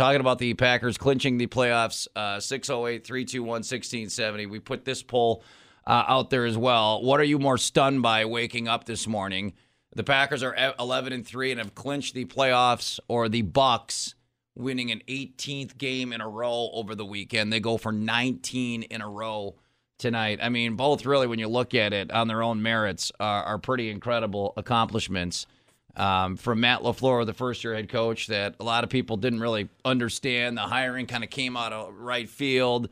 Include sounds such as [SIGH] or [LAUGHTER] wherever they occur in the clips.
talking about the Packers clinching the playoffs. Uh, 608 321 1670. We put this poll uh, out there as well. What are you more stunned by waking up this morning? The Packers are 11 and 3 and have clinched the playoffs, or the Bucks winning an 18th game in a row over the weekend. They go for 19 in a row tonight. I mean, both really, when you look at it on their own merits, are, are pretty incredible accomplishments. Um, from Matt LaFleur, the first year head coach, that a lot of people didn't really understand. The hiring kind of came out of right field.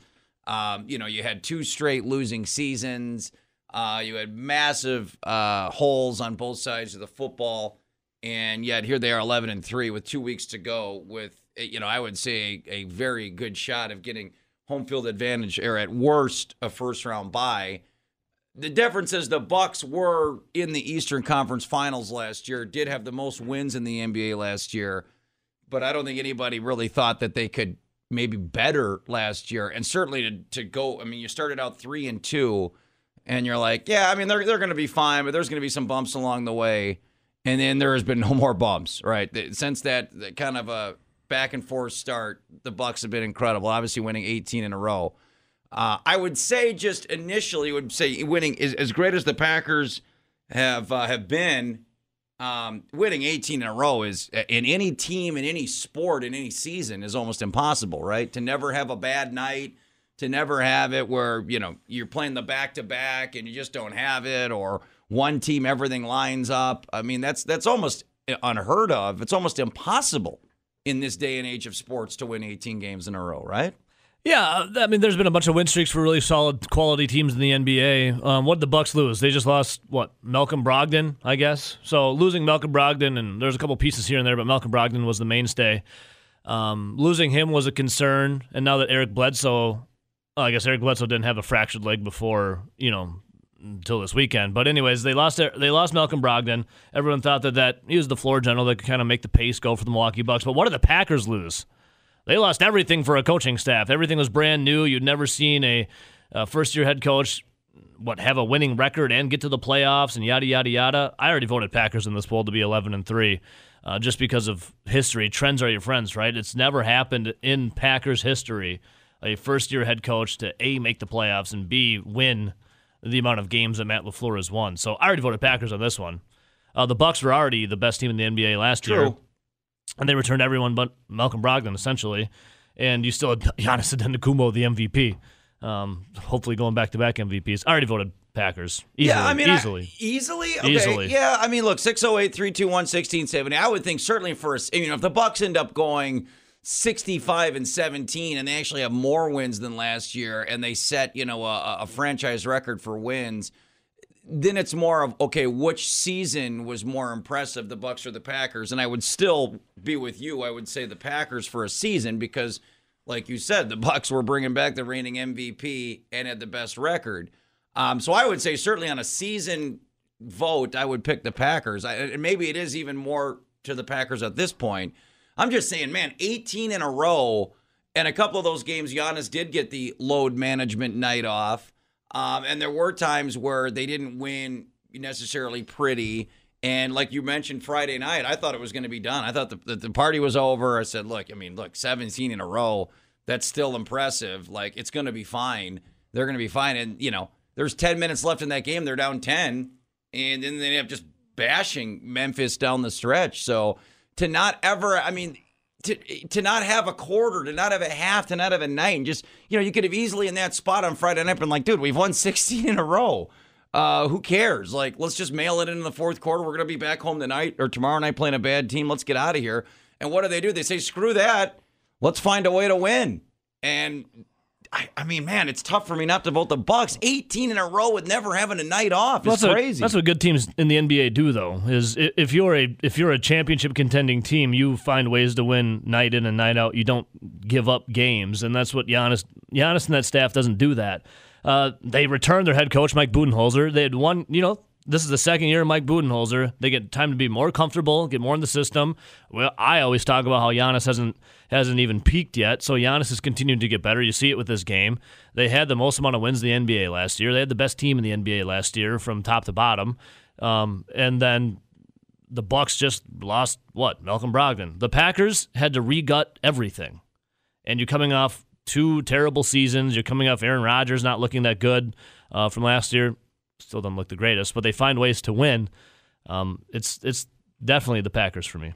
Um, you know, you had two straight losing seasons. Uh, you had massive uh, holes on both sides of the football, and yet here they are, 11 and three, with two weeks to go. With you know, I would say a, a very good shot of getting home field advantage, or at worst, a first round bye. The difference is the Bucks were in the Eastern Conference Finals last year, did have the most wins in the NBA last year, but I don't think anybody really thought that they could maybe better last year. And certainly to, to go, I mean, you started out three and two, and you're like, yeah, I mean, they're, they're going to be fine, but there's going to be some bumps along the way. And then there has been no more bumps, right? Since that, that kind of a back and forth start, the Bucks have been incredible. Obviously, winning 18 in a row. Uh, I would say just initially would say winning is as great as the Packers have uh, have been. Um, winning 18 in a row is in any team in any sport in any season is almost impossible, right? To never have a bad night, to never have it where you know you're playing the back to back and you just don't have it, or one team everything lines up. I mean, that's that's almost unheard of. It's almost impossible in this day and age of sports to win 18 games in a row, right? Yeah, I mean, there's been a bunch of win streaks for really solid quality teams in the NBA. Um, what did the Bucks lose? They just lost what Malcolm Brogdon, I guess. So losing Malcolm Brogdon, and there's a couple pieces here and there, but Malcolm Brogdon was the mainstay. Um, losing him was a concern, and now that Eric Bledsoe, well, I guess Eric Bledsoe didn't have a fractured leg before, you know, until this weekend. But anyways, they lost they lost Malcolm Brogdon. Everyone thought that that he was the floor general that could kind of make the pace go for the Milwaukee Bucks. But what did the Packers lose? They lost everything for a coaching staff. Everything was brand new. You'd never seen a, a first year head coach what have a winning record and get to the playoffs and yada yada yada. I already voted Packers in this poll to be 11 and 3 uh, just because of history. Trends are your friends, right? It's never happened in Packers history a first year head coach to A make the playoffs and B win the amount of games that Matt LaFleur has won. So I already voted Packers on this one. Uh, the Bucks were already the best team in the NBA last True. year, and they returned everyone but Malcolm Brogdon essentially. And you still had [LAUGHS] Giannis Antetokounmpo, the MVP. Um, hopefully, going back to back MVPs. I already voted Packers. Easily, yeah, I mean, easily, I, easily, okay. Easily. Yeah, I mean, look, 608 321 1670. I would think certainly for you know, if the Bucks end up going 65 and 17 and they actually have more wins than last year and they set, you know, a, a franchise record for wins, then it's more of okay, which season was more impressive, the Bucks or the Packers? And I would still be with you. I would say the Packers for a season because like you said, the Bucks were bringing back the reigning MVP and had the best record. Um, so I would say certainly on a season vote, I would pick the Packers. I, and maybe it is even more to the Packers at this point. I'm just saying, man, 18 in a row, and a couple of those games, Giannis did get the load management night off. Um, and there were times where they didn't win necessarily pretty. And like you mentioned Friday night, I thought it was going to be done. I thought the, the, the party was over. I said, look, I mean, look, 17 in a row, that's still impressive. Like, it's going to be fine. They're going to be fine. And, you know, there's 10 minutes left in that game. They're down 10. And then they end up just bashing Memphis down the stretch. So to not ever, I mean, to, to not have a quarter, to not have a half, to not have a night, and just you know, you could have easily in that spot on Friday night been like, dude, we've won [LAUGHS] 16 in a row. Uh, who cares? Like, let's just mail it in the fourth quarter. We're gonna be back home tonight or tomorrow night playing a bad team. Let's get out of here. And what do they do? They say, screw that. Let's find a way to win. And I, I mean, man, it's tough for me not to vote the Bucks. 18 in a row with never having a night off. It's that's crazy. What, that's what good teams in the NBA do, though. Is if you're a if you're a championship contending team, you find ways to win night in and night out. You don't give up games, and that's what Giannis Giannis and that staff doesn't do that. Uh, they returned their head coach Mike Budenholzer. They had won, you know, this is the second year of Mike Budenholzer. They get time to be more comfortable, get more in the system. Well, I always talk about how Giannis hasn't hasn't even peaked yet, so Giannis is continuing to get better. You see it with this game. They had the most amount of wins in the NBA last year. They had the best team in the NBA last year from top to bottom. Um, and then the Bucks just lost what Malcolm Brogdon. The Packers had to regut everything, and you're coming off two terrible seasons. You're coming off Aaron Rodgers not looking that good uh, from last year. Still doesn't look the greatest, but they find ways to win. Um, it's it's definitely the Packers for me,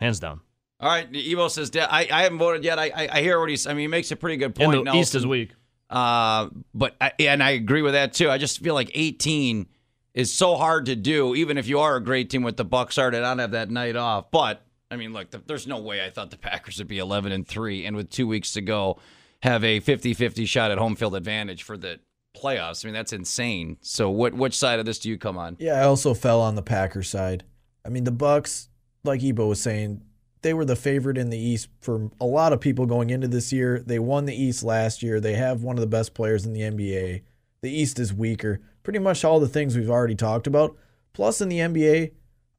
hands down. All right, Ebo says I, I haven't voted yet. I, I, I hear what he's. I mean, he makes a pretty good point. And the Nelson. East is weak. Uh, but I, and I agree with that too. I just feel like 18 is so hard to do, even if you are a great team with the Bucks are to not have that night off. But I mean, look, the, there's no way I thought the Packers would be 11 and three, and with two weeks to go, have a 50-50 shot at home field advantage for the playoffs. I mean, that's insane. So, what which side of this do you come on? Yeah, I also fell on the Packers side. I mean, the Bucks, like Ebo was saying, they were the favorite in the East for a lot of people going into this year. They won the East last year. They have one of the best players in the NBA. The East is weaker pretty much all the things we've already talked about. Plus, in the NBA,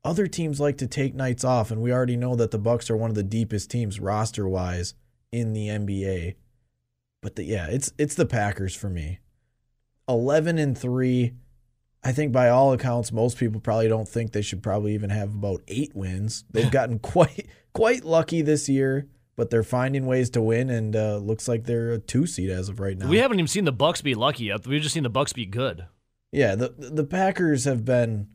other teams like to take nights off, and we already know that the Bucks are one of the deepest teams roster wise in the NBA. But the, yeah, it's it's the Packers for me. Eleven and three. I think by all accounts, most people probably don't think they should probably even have about eight wins. They've gotten [LAUGHS] quite quite lucky this year but they're finding ways to win, and uh, looks like they're a two seed as of right now. We haven't even seen the Bucks be lucky yet. We've just seen the Bucks be good. Yeah, the the Packers have been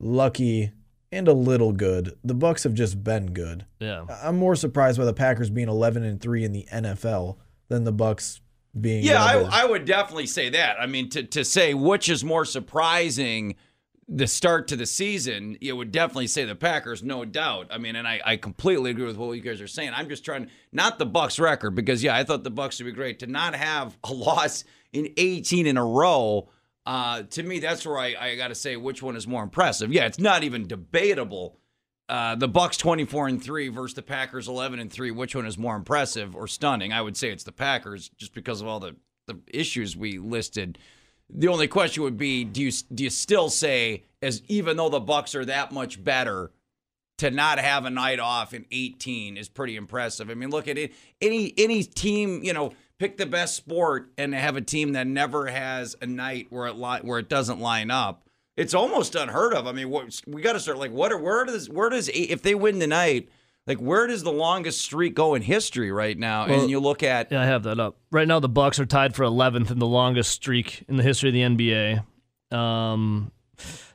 lucky and a little good. The Bucks have just been good. Yeah. I'm more surprised by the Packers being 11 and 3 in the NFL than the Bucks being Yeah, I, I would definitely say that. I mean to to say which is more surprising the start to the season, you would definitely say the Packers, no doubt. I mean, and I, I completely agree with what you guys are saying. I'm just trying not the Bucks record because yeah, I thought the Bucks would be great to not have a [LAUGHS] loss in 18 in a row uh, to me, that's where I, I got to say which one is more impressive. Yeah, it's not even debatable. Uh, the Bucks 24 and 3 versus the Packers 11 and 3. Which one is more impressive or stunning? I would say it's the Packers just because of all the, the issues we listed. The only question would be do you do you still say as even though the Bucks are that much better to not have a night off in 18 is pretty impressive. I mean, look at it. Any any team, you know, pick the best sport and have a team that never has a night where it li- where it doesn't line up. It's almost unheard of. I mean, what, we got to start like what Are, where does where does if they win tonight, like where does the longest streak go in history right now? Well, and you look at yeah, I have that up right now. The Bucks are tied for 11th in the longest streak in the history of the NBA. Um,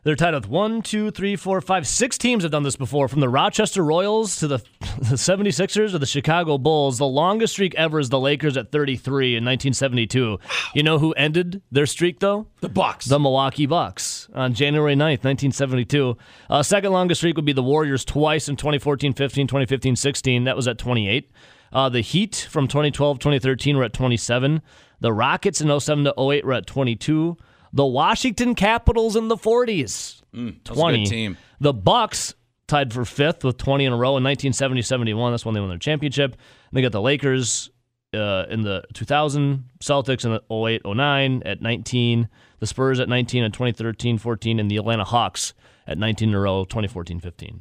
they're tied with one, two, three, four, five, six teams have done this before, from the Rochester Royals to the, [LAUGHS] the 76ers to the Chicago Bulls. The longest streak ever is the Lakers at 33 in 1972. Wow. You know who ended their streak, though? The Bucks. The Milwaukee Bucks on January 9th, 1972. Uh, second longest streak would be the Warriors twice in 2014 15, 2015 16. That was at 28. Uh, the Heat from 2012 2013 were at 27. The Rockets in 07 to 08 were at 22. The Washington Capitols in the 40s, mm, 20. team. The Bucks tied for fifth with 20 in a row in 1970-71. That's when they won their championship. And they got the Lakers uh, in the 2000, Celtics in the 08-09 at 19, the Spurs at 19 in 2013-14, and the Atlanta Hawks at 19 in a row, 2014-15.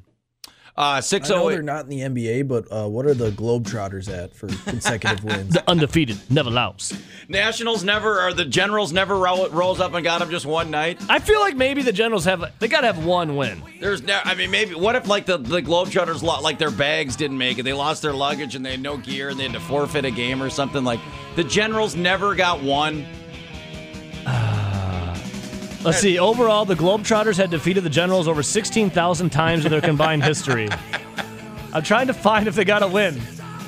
Uh, six oh They're not in the NBA, but uh, what are the Globetrotters at for [LAUGHS] consecutive wins? The undefeated, never lost. Nationals never, or the Generals never roll, rolls up and got them just one night. I feel like maybe the Generals have they got to have one win. There's, no, I mean, maybe what if like the the Globetrotters like their bags didn't make it, they lost their luggage and they had no gear and they had to forfeit a game or something like. The Generals never got one. Let's see. Overall, the Globetrotters had defeated the Generals over 16,000 times in their combined history. I'm trying to find if they got a win.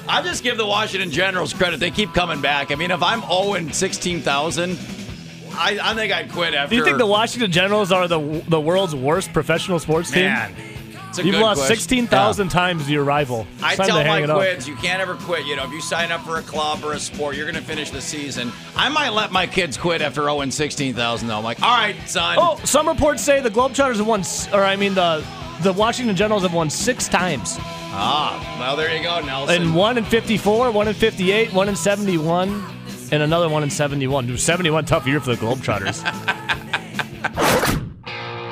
I just give the Washington Generals credit. They keep coming back. I mean, if I'm 0 16,000, I, I think I'd quit after. Do you think the Washington Generals are the the world's worst professional sports team? Man, You've lost question. 16,000 yeah. times to your rival. It's I tell my kids, you can't ever quit. You know, if you sign up for a club or a sport, you're going to finish the season. I might let my kids quit after 0 16,000, though. I'm like, all right, son. Oh, some reports say the Globetrotters have won, or I mean, the the Washington Generals have won six times. Ah, well, there you go, Nelson. And one in 54, one in 58, one in 71, and another one in 71. 71 tough year for the Globetrotters. [LAUGHS]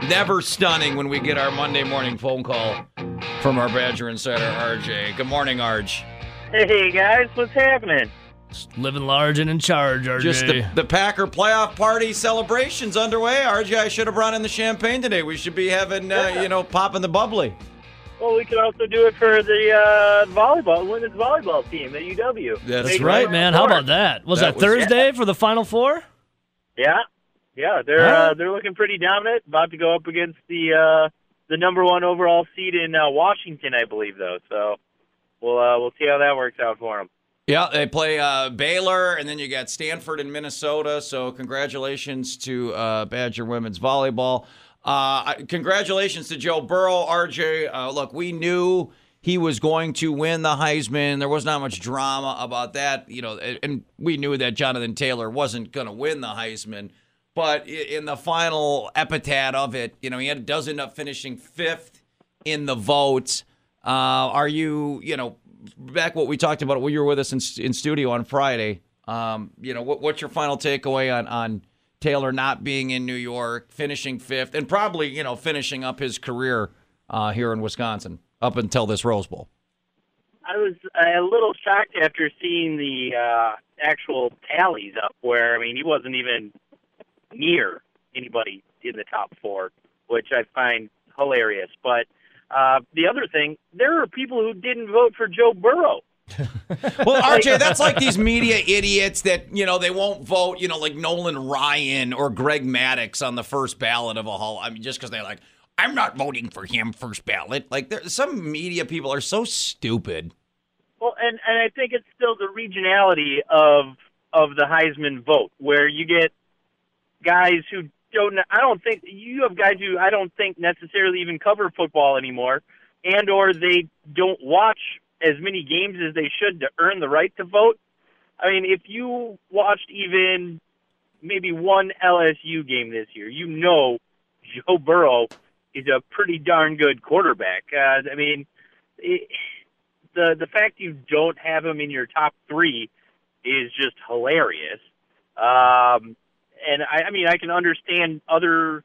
never stunning when we get our Monday morning phone call from our Badger Insider, RJ. Good morning, Arj. Hey, guys. What's happening? living large and in charge, RJ. Just the, the Packer playoff party celebrations underway. RJ, I should have brought in the champagne today. We should be having, uh, you know, popping the bubbly. Well, we could also do it for the uh, volleyball, women's volleyball team at UW. That's That's Make right, man. How about that? Was That that, was- Thursday for the Final Four? Yeah, yeah, they're right. uh, they're looking pretty dominant. About to go up against the uh, the number one overall seed in uh, Washington, I believe, though. So we'll uh, we'll see how that works out for them. Yeah, they play uh, Baylor, and then you got Stanford in Minnesota. So congratulations to uh, Badger women's volleyball. Uh, congratulations to Joe Burrow, RJ. Uh, look, we knew he was going to win the Heisman. There was not much drama about that, you know, and- and we knew that Jonathan Taylor wasn't going to win the Heisman. But in the final epitaph of it, you know, he does end up finishing fifth in the votes. Uh, are you, you know, back what we talked about when you were with us in, in studio on Friday? Um, you know, what, what's your final takeaway on on Taylor not being in New York, finishing fifth, and probably you know finishing up his career uh, here in Wisconsin up until this Rose Bowl? I was a little shocked after seeing the uh, actual tallies up, where I mean he wasn't even near anybody in the top four, which I find hilarious. But uh, the other thing, there are people who didn't vote for Joe Burrow. [LAUGHS] Well, RJ, that's like these media idiots that you know they won't vote. You know, like Nolan Ryan or Greg Maddux on the first ballot of a hall. I mean, just because they're like, I'm not voting for him first ballot. Like, there, some media people are so stupid. Well, and and I think it's still the regionality of of the Heisman vote, where you get guys who don't. I don't think you have guys who I don't think necessarily even cover football anymore, and or they don't watch as many games as they should to earn the right to vote. I mean, if you watched even maybe one LSU game this year, you know Joe Burrow is a pretty darn good quarterback. Uh, I mean, it, the the fact you don't have him in your top three is just hilarious. Um, and I, I mean, I can understand other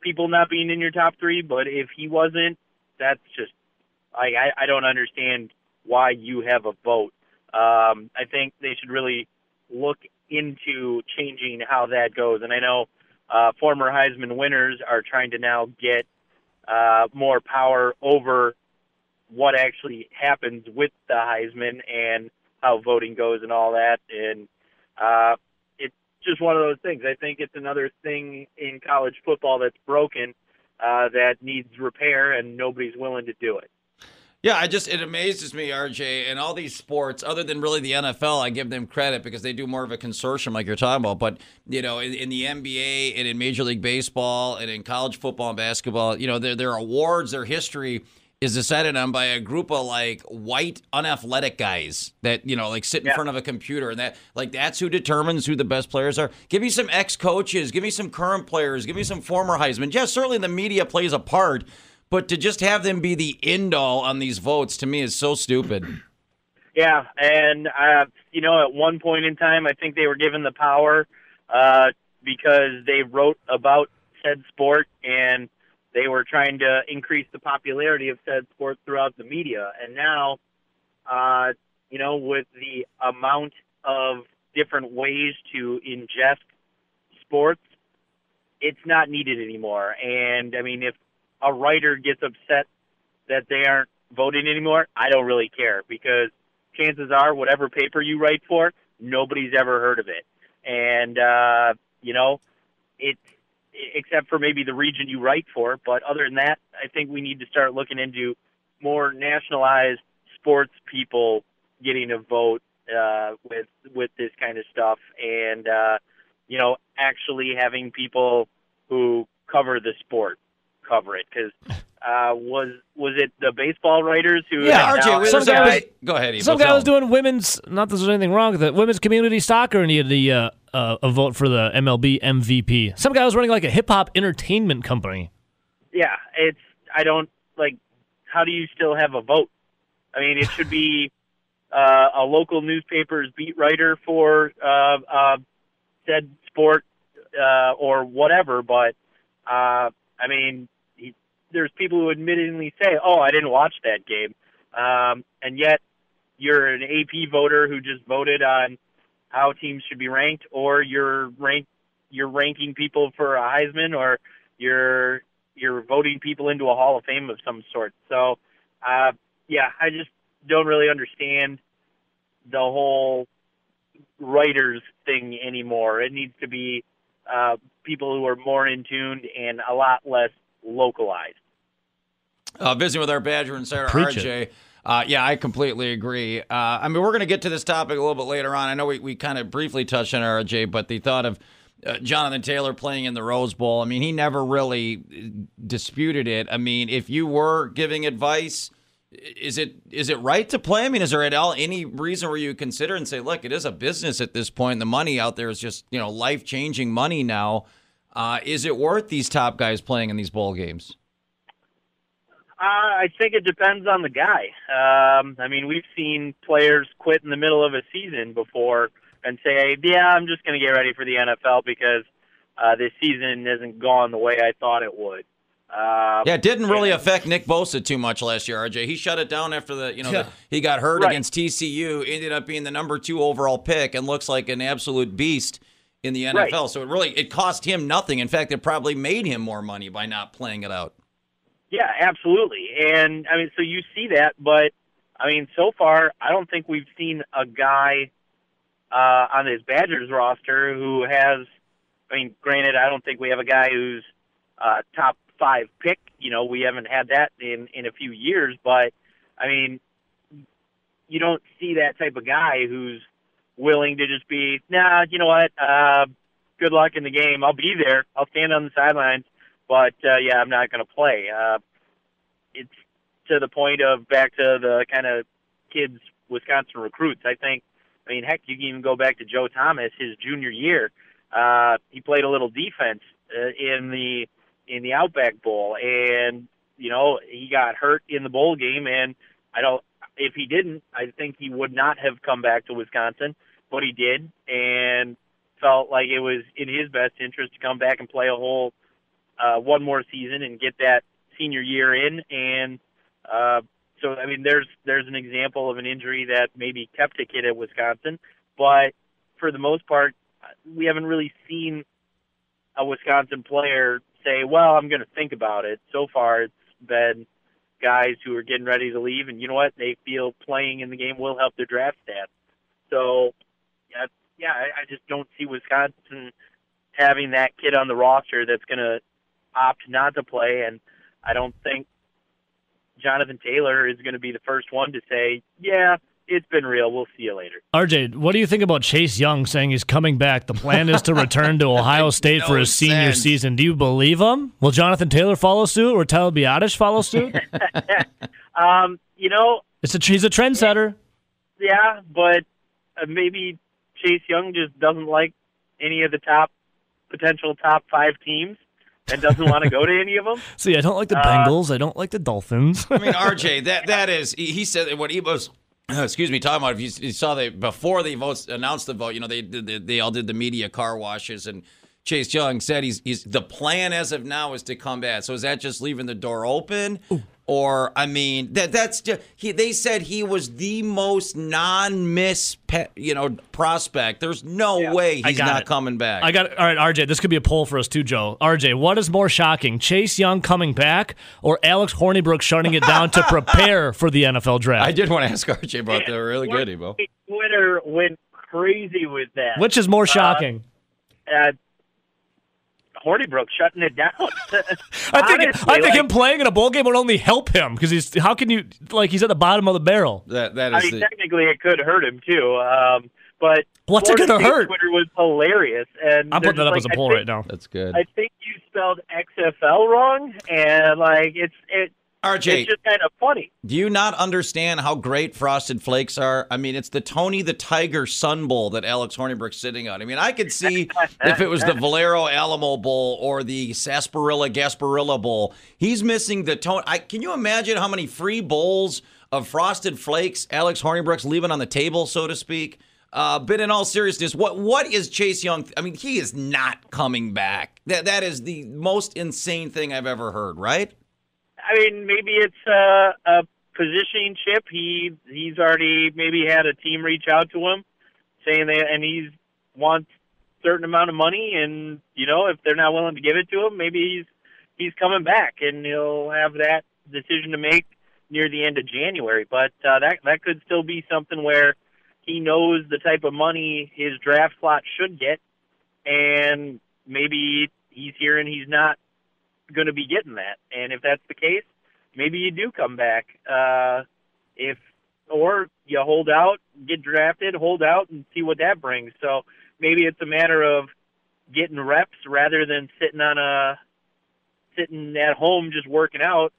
people not being in your top three, but if he wasn't, that's just I I, I don't understand why you have a vote. Um, I think they should really look into changing how that goes. And I know uh, former Heisman winners are trying to now get uh, more power over what actually happens with the Heisman and how voting goes and all that. And uh, just one of those things. I think it's another thing in college football that's broken uh, that needs repair, and nobody's willing to do it. Yeah, I just it amazes me, RJ, and all these sports, other than really the NFL, I give them credit because they do more of a consortium like you're talking about. But you know, in, in the NBA and in Major League Baseball and in college football and basketball, you know, their their awards, their history is decided on by a group of like white, unathletic guys that you know, like sit in Yeah. front of a computer, and that like that's who determines who the best players are. Give me some ex coaches, give me some current players, give me some former Heisman. Yeah, certainly the media plays a part. But to just have them be the end all on these votes to me is so stupid. [CLEARS THROAT] Yeah, and uh, you know, at one point in time, I think they were given the power uh, because they wrote about said sport, and they were trying to increase the popularity of said sport throughout the media. And now, uh, you know, with the amount of different ways to ingest sports, it's not needed anymore. And I mean, if a writer gets upset that they aren't voting anymore, I don't really care because chances are whatever paper you write for, nobody's ever heard of it. And uh, you know, it's except for maybe the region you write for, but other than that, I think we need to start looking into more nationalized sports people getting a vote uh, with with this kind of stuff, and uh, you know, actually having people who cover the sport cover it because uh, was was it the baseball writers who Yeah, RJ, now- some guy was- go ahead. Ebo, Some guy was him. doing women's. Not that there's anything wrong with it. Women's community soccer needed the uh, uh, a vote for the MLB MVP. Some guy was running like a hip hop entertainment company. yeah, it's I don't like. How do you still have a vote? I mean, it should be [LAUGHS] uh, a local newspaper's beat writer for uh, uh, said sport uh, or whatever. But uh, I mean, he, there's people who admittedly say, "Oh, I didn't watch that game," um, and yet you're an AP voter who just voted on how teams should be ranked, or you're rank you're ranking people for a Heisman, or you're you're voting people into a Hall of Fame of some sort. So uh, yeah, I just don't really understand the whole writers thing anymore. It needs to be uh, people who are more in tuned and a lot less localized. Uh, visiting with our Badger Insider, Preach RJ. Uh, yeah, I completely agree. Uh, I mean, we're going to get to this topic a little bit later on. I know we, we kind of briefly touched on RJ, but the thought of uh, Jonathan Taylor playing in the Rose Bowl, I mean, he never really uh, disputed it. I mean, if you were giving advice, is it is it right to play? I mean, is there at all any reason where you consider and say, look, it is a business at this point. The money out there is just you know life changing money now. Uh, is it worth these top guys playing in these bowl games? Uh, I think it depends on the guy. Um, I mean, we've seen players quit in the middle of a season before and say, "Yeah, I'm just going to get ready for the NFL because uh, this season isn't gone the way I thought it would." Uh, Yeah, it didn't really affect Nick Bosa too much last year, RJ. He shut it down after the, you know, Yeah. the, he got hurt Right. against TCU, ended up being the number two overall pick, and looks like an absolute beast in the NFL. Right. So it really it cost him nothing. In fact, it probably made him more money by not playing it out. Yeah, absolutely. And I mean, so you see that, but I mean, so far, I don't think we've seen a guy uh, on this Badgers roster who has. I mean, granted, I don't think we have a guy who's uh, top five pick. You know, we haven't had that in in a few years, but I mean, you don't see that type of guy who's willing to just be, nah, you know what? Uh, good luck in the game. I'll be there. I'll stand on the sidelines but uh, yeah, I'm not going to play. Uh, it's to the point of back to the kind of kids Wisconsin recruits. I think. I mean, heck, you can even go back to Joe Thomas, his junior year. Uh, he played a little defense uh, in the in the Outback Bowl, and you know he got hurt in the bowl game. And I don't. If he didn't, I think he would not have come back to Wisconsin, but he did, and felt like it was in his best interest to come back and play a whole uh, one more season and get that senior year in. And uh, so, I mean, there's there's an example of an injury that maybe kept a kid at Wisconsin, but for the most part, we haven't really seen a Wisconsin player say, "Well, I'm going to think about it." So far, it's been guys who are getting ready to leave, and you know what? They feel playing in the game will help their draft stats. So, yeah, yeah, I, I just don't see Wisconsin having that kid on the roster that's going to opt not to play, and I don't think Jonathan Taylor is going to be the first one to say, "Yeah, it's been real. We'll see you later." RJ, what do you think about Chase Young saying he's coming back? The plan is to return to [LAUGHS] Ohio State for no his senior season. Do you believe him? Will Jonathan Taylor follow suit or Tyler Biadasz follow suit? [LAUGHS] Um, you know, it's a he's a trendsetter. yeah, but uh, maybe Chase Young just doesn't like any of the top potential top five teams and doesn't want to go to any of them. [LAUGHS] See, I don't like the Uh, Bengals. I don't like the Dolphins. I mean, RJ, [LAUGHS] that that is he, he said what he was. [CLEARS THROAT] Excuse me, talking about if you, you saw the before the votes announced the vote, you know they did the, they all did the media car washes and Chase Young said he's he's the plan as of now is to come back. So is that just leaving the door open, or I mean that that's just he? They said he was the most non-miss pe- you know prospect. There's no way he's not it. coming back. I got it. All right, RJ. This could be a poll for us too, Joe. RJ, what is more shocking, Chase Young coming back or Alex Hornibrook shutting it down to prepare for the NFL draft? I did want to ask RJ about that. Really good, Ebo. Twitter went crazy with that. Which is more shocking? uh, Hornibrook shutting it down. [LAUGHS] I think Honestly, I think like- him playing in a bowl game would only help him because he's how can you like he's at the bottom of the barrel. That that I mean, the, technically, it could hurt him too. Um, but What's it Florida gonna hurt? Twitter was hilarious, and I'm putting that up just as a poll I right now. that's good. I think you spelled XFL wrong, and like it's it. RJ, It's just kind of funny. Do you not understand how great Frosted Flakes are? I mean, it's the Tony the Tiger Sun Bowl that Alex Hornibrook's sitting on. I mean, I could see if it was the Valero Alamo Bowl or the Sarsaparilla Gasparilla Bowl. He's missing the Tony. I, can you imagine how many free bowls of Frosted Flakes Alex Hornibrook's leaving on the table, so to speak? Uh, but in all seriousness, what what is Chase Young? I mean, he is not coming back. That that is the most insane thing I've ever heard. Right? I mean, maybe it's uh, a positioning chip. He he's already maybe had a team reach out to him saying that, and he's wants certain amount of money, and you know if they're not willing to give it to him, maybe he's he's coming back, and he'll have that decision to make near the end of January. But uh, that that could still be something where he knows the type of money his draft slot should get, and maybe he's hearing he's not going to be getting that. And if that's the case, maybe you do come back. Uh, if or you hold out, get drafted, hold out, and see what that brings. So maybe it's a matter of getting reps rather than sitting on a sitting at home just working out,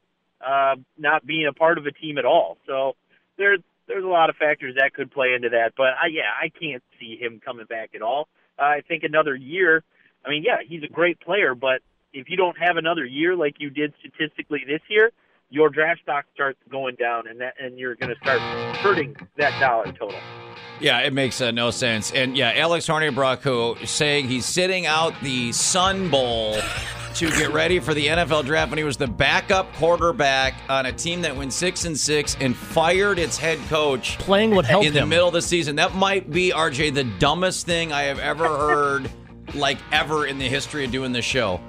uh, not being a part of a team at all. So there's there's a lot of factors that could play into that. But I, yeah, I can't see him coming back at all. Uh, I think another year. I mean, yeah, he's a great player, but if you don't have another year like you did statistically this year, your draft stock starts going down, and that and you're going to start hurting that dollar total. Yeah, it makes uh, no sense. And yeah, Alex Hornibrook, who saying he's sitting out the Sun Bowl to get ready for the NFL draft when he was the backup quarterback on a team that went six and six and fired its head coach Playing would help in the him. middle of the season. That might be RJ the dumbest thing I have ever heard, like ever in the history of doing this show.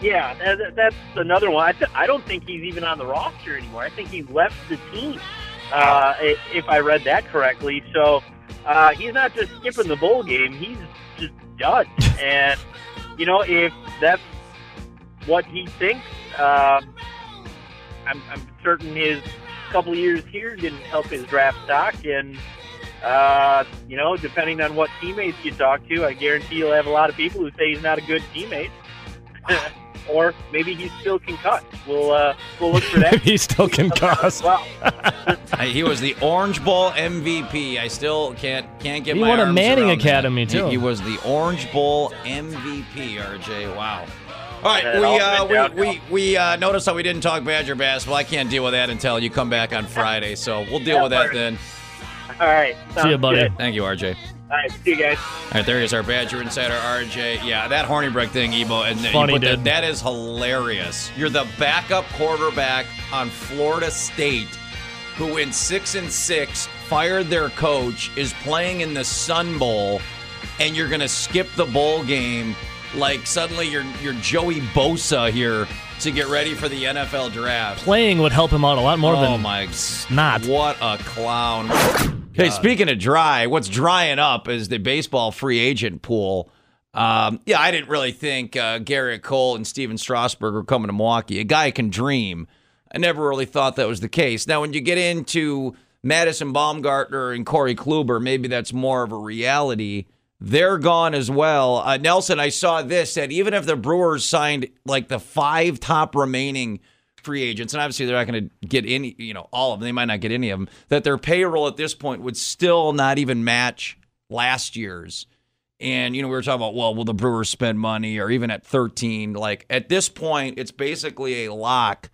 Yeah, that, that's another one. I, th- I don't think he's even on the roster anymore. I think he left the team, uh, if I read that correctly. So uh, he's not just skipping the bowl game; he's just done. [LAUGHS] and you know, if that's what he thinks, um, I'm, I'm certain his couple years here didn't help his draft stock, and uh, you know, depending on what teammates you talk to, I guarantee you'll have a lot of people who say he's not a good teammate. [LAUGHS] or maybe he's still concussed. We'll uh, we'll look for that. [LAUGHS] He's still concussed. Well, [LAUGHS] Uh, He was the Orange Bowl MVP. I still can't can't get He my won a Manning around that. Academy, He- too. He, was the Orange Bowl MVP. RJ, wow. All right, we all uh, we we, we uh, noticed how we didn't talk Badger basketball. I can't deal with that until you come back on Friday. So we'll deal with that then. all right. See you, buddy. good. Thank you, RJ. All right, see you guys. All right, there is our Badger Insider, RJ. Yeah, that Hornibrook thing, Ebo, and you Funny, put that- that is hilarious. You're the backup quarterback on Florida State, who went six and six, fired their coach, is playing in the Sun Bowl, and you're gonna skip the bowl game like suddenly you're you're Joey Bosa here to get ready for the NFL draft. Playing would help him out a lot more than oh than my not. What a clown. Hey, speaking of dry, what's drying up is the baseball free agent pool. Um, yeah, I didn't really think uh, Gerrit Cole and Stephen Strasburg were coming to Milwaukee. A guy can dream. I never really thought that was the case. Now, when you get into Madison Bumgarner and Corey Kluber, maybe that's more of a reality. They're gone as well. Uh, Nelson, I saw this that even if the Brewers signed like the five top remaining free agents, and obviously they're not going to get any, you know, all of them. They might not get any of them. That their payroll at this point would still not even match last year's. And you know, we were talking about, well, will the Brewers spend money, or even at 13? Like at this point, it's basically a lock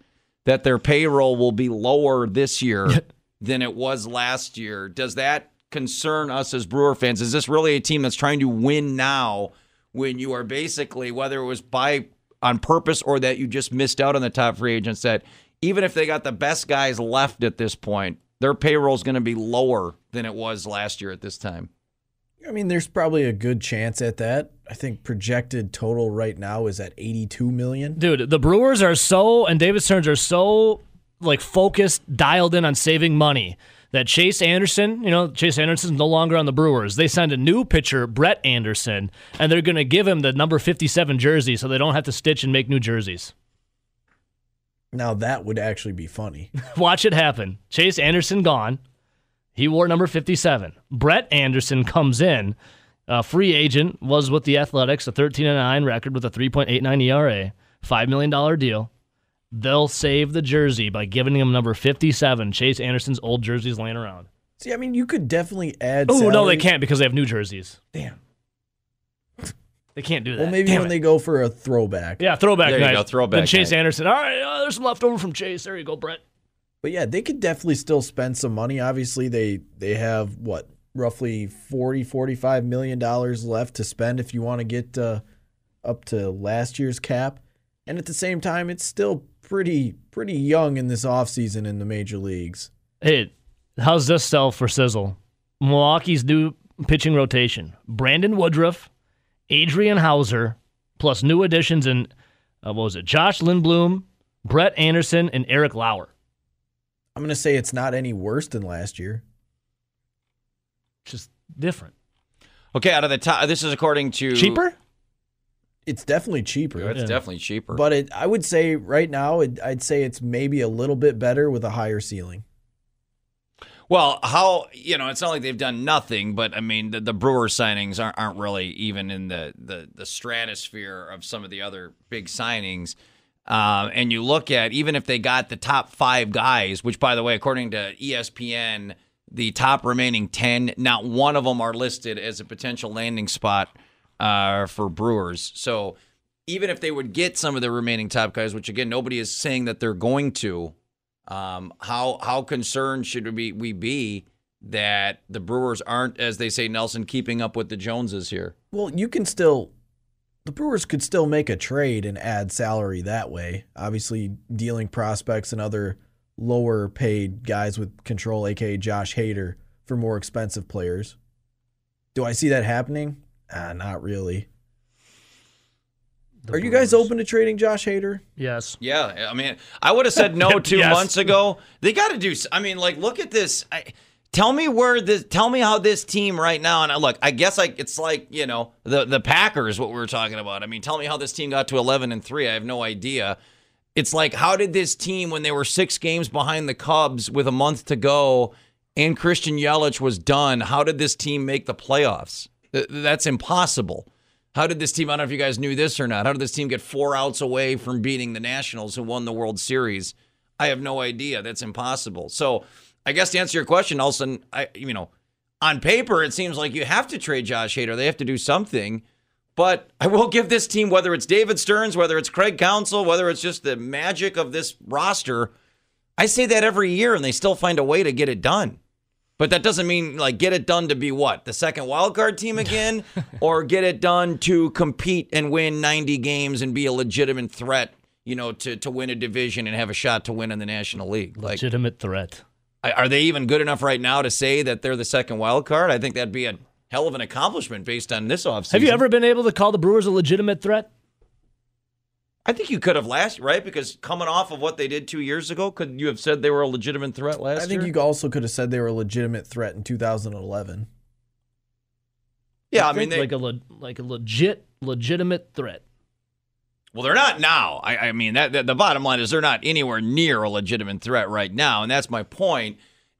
that their payroll will be lower this year [LAUGHS] than it was last year. Does that concern us as Brewer fans? Is this really a team that's trying to win now when you are basically, whether it was by on purpose or that you just missed out on the top free agents, that even if they got the best guys left at this point, their payroll is going to be lower than it was last year at this time? I mean, there's probably a good chance at that. I think projected total right now is at 82 million. Dude, the Brewers are so and David Stearns are so like focused, dialed in on saving money that Chase Anderson, you know, Chase Anderson's no longer on the Brewers. They signed a new pitcher, Brett Anderson, and they're going to give him the number 57 jersey so they don't have to stitch and make new jerseys. Now that would actually be funny. [LAUGHS] Watch it happen. Chase Anderson gone. He wore number 57. Brett Anderson comes in. A free agent was with the Athletics, a 13 and 9 record with a 3.89 ERA, $5 million deal. They'll save the jersey by giving him number 57. Chase Anderson's old jerseys laying around. See, I mean, you could definitely add. Oh, no, they can't because they have new jerseys. Damn. They can't do that. Well, maybe Damn when it. they go for a throwback. Yeah, throwback There you night. go, throwback Then Chase night. Anderson. All right, uh, there's some leftover from Chase. There you go, Brett. But yeah, they could definitely still spend some money. Obviously, they they have what roughly 40 45 million dollars left to spend if you want to get uh, up to last year's cap. And at the same time, it's still pretty pretty young in this offseason in the major leagues. Hey, how's this sell for Sizzle? Milwaukee's new pitching rotation: Brandon Woodruff, Adrian Houser, plus new additions in uh, what was it? Josh Lindblom, Brett Anderson, and Eric Lauer. I'm going to say it's not any worse than last year. Just different. Okay, out of the top, this is according to Cheaper? It's definitely cheaper. It's Yeah. definitely cheaper. But it, I would say right now, it, I'd say it's maybe a little bit better with a higher ceiling. Well, how you know it's not like they've done nothing, but I mean the, the Brewer signings aren't, aren't really even in the, the the stratosphere of some of the other big signings. Um, and you look at even if they got the top five guys, which by the way, according to ESPN, the top remaining ten, not one of them are listed as a potential landing spot uh, for Brewers. So even if they would get some of the remaining top guys, which again nobody is saying that they're going to, um, how how concerned should we we be that the Brewers aren't, as they say, Nelson, keeping up with the Joneses here? Well, you can still, the Brewers could still make a trade and add salary that way. Obviously, dealing prospects and other lower paid guys with control, aka Josh Hader, for more expensive players. Do I see that happening? Ah, not really. The Are you guys Brewers. open to trading Josh Hader? Yes. Yeah, I mean, I would have said no [LAUGHS] two Yes. months ago. They got to do. s- I mean, like, look at this. I, tell me where this. Tell me how this team right now. And I, look, I guess like it's like you know the the Packers. What we were talking about. I mean, tell me how this team got to eleven and three. I have no idea. It's like how did this team when they were six games behind the Cubs with a month to go and Christian Yelich was done? How did this team make the playoffs? Th- That's impossible. How did this team, I don't know if you guys knew this or not, how did this team get four outs away from beating the Nationals who won the World Series? I have no idea. That's impossible. So I guess to answer your question, Olson, I you know, on paper it seems like you have to trade Josh Hader. They have to do something. But I will give this team, whether it's David Stearns, whether it's Craig Counsell, whether it's just the magic of this roster, I say that every year and they still find a way to get it done. But that doesn't mean like get it done to be what? The second wild card team again? [LAUGHS] or get it done to compete and win 90 games and be a legitimate threat, you know, to, to win a division and have a shot to win in the National League. Like Legitimate threat. Are they even good enough right now to say that they're the second wild card? I think that'd be a hell of an accomplishment based on this offseason. Have you ever been able to call the Brewers a legitimate threat? I think you could have last, right? Because coming off of what they did two years ago, could you have said they were a legitimate threat last year? I think year? you also could have said they were a legitimate threat in 2011. yeah, I Think mean, they, like a le- like a legit legitimate threat. Well, they're not now. I, I mean, that, that the bottom line is they're not anywhere near a legitimate threat right now, and that's my point.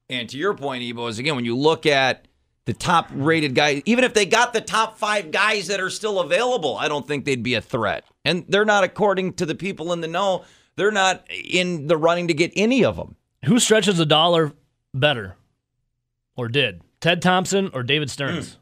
And to your point, Ebo, is again when you look at the top rated guys, even if they got the top five guys that are still available, I don't think they'd be a threat. And they're not, according to the people in the know, they're not in the running to get any of them. Who stretches a dollar better, or did Ted Thompson or David Stearns? Hmm.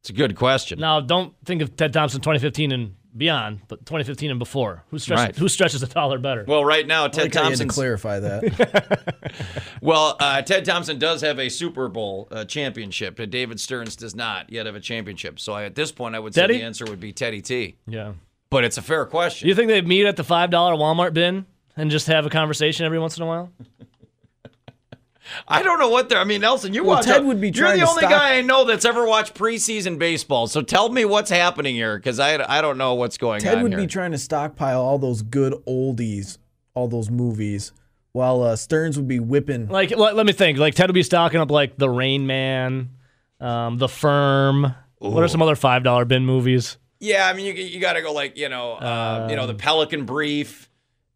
It's a good question. Now, don't think of Ted Thompson 2015 and beyond, but 2015 and before. Who stretches Right. Who stretches a dollar better? Well, right now, Ted like how you to Thompson. clarify that. [LAUGHS] [LAUGHS] Well, uh, Ted Thompson does have a Super Bowl uh, championship, but David Stearns does not yet have a championship. So I, at this point, I would say the answer would be Teddy T. yeah. But it's a fair question. Do you think they'd meet at the five dollar Walmart bin and just have a conversation every once in a while? [LAUGHS] I don't know what they're. I mean, Nelson, you Well, watch. Ted would be You're the only stop- guy I know that's ever watched preseason baseball. So tell me what's happening here, because I I don't know what's going Ted on Ted would here. be trying to stockpile all those good oldies, all those movies, while uh, Stearns would be whipping. Like, let, let me think. Like Ted would be stocking up like The Rain Man, um, The Firm. What are some other five dollar bin movies? yeah, I mean, you you got to go like you know, um, you know, the Pelican Brief.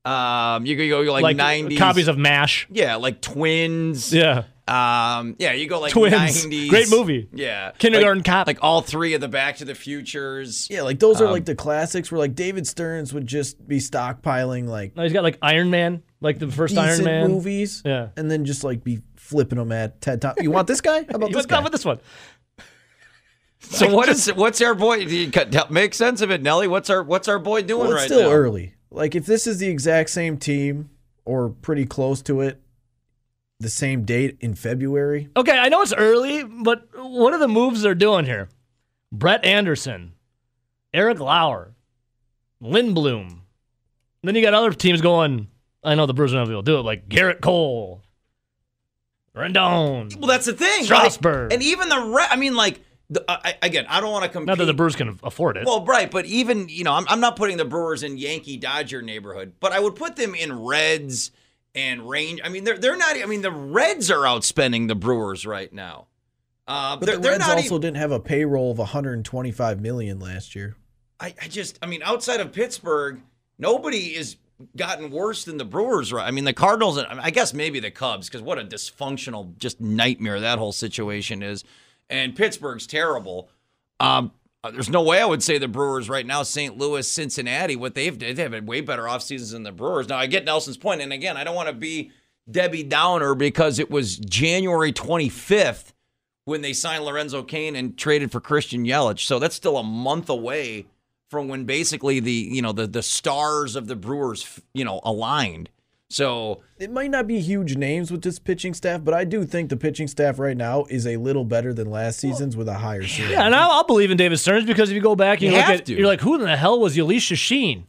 Um, you could go like Like nineties copies of Mash. Yeah, like Twins. Yeah. Um, yeah, you go like Twins. 90s. Great movie. Yeah. Kindergarten like, Cop. Like all three of the Back to the Futures. Yeah, like those are Um, like the classics where like David Stearns would just be stockpiling like No, he's got like Iron Man, like the first Iron Man. movies, Yeah. and then just like be flipping them at Ted Thompson. You want this guy? How about [LAUGHS] this guy? go with this one. So what is what's our boy? do you cut- Make sense of it, Nelly. What's our what's our boy doing Well, it's right still now? early. Like if this is the exact same team or pretty close to it, the same date in February. Okay, I know it's early, but what are the moves they're doing here? Brett Anderson, Eric Lauer, Lindblom. Then you got other teams going. I know the Brewers are not able to do it, like Gerrit Cole, Rendon. Well, that's the thing. Strasburg. Like, and even the re- I mean, like the, I, I- again, I don't want to compete. Not that the Brewers can afford it. Well, right, but even you know, I'm, I'm not putting the Brewers in Yankee Dodger neighborhood, but I would put them in Reds and range. I mean, they're they're not. I mean, the Reds are outspending the Brewers right now. Uh, But they're, the Reds also even, didn't have a payroll of 125 million last year. I, I just, I mean, outside of Pittsburgh, nobody is gotten worse than the Brewers. Right? I mean, the Cardinals. and I guess maybe the Cubs, because what a dysfunctional, just nightmare that whole situation is. And Pittsburgh's terrible. Um, uh, there's no way I would say the Brewers right now, St. Louis, Cincinnati, what they've did, they've had way better off seasons than the Brewers. Now I get Nelson's point, and again, I don't want to be Debbie Downer because it was January 25th when they signed Lorenzo Cain and traded for Christian Yelich. So that's still a month away from when basically the you know the the stars of the Brewers you know aligned. So It might not be huge names with this pitching staff, but I do think the pitching staff right now is a little better than last season's with a higher ceiling. Yeah, and I'll, I'll believe in David Stearns because if you go back and you, you look at, to. you're like, who in the hell was Yalisha Sheen?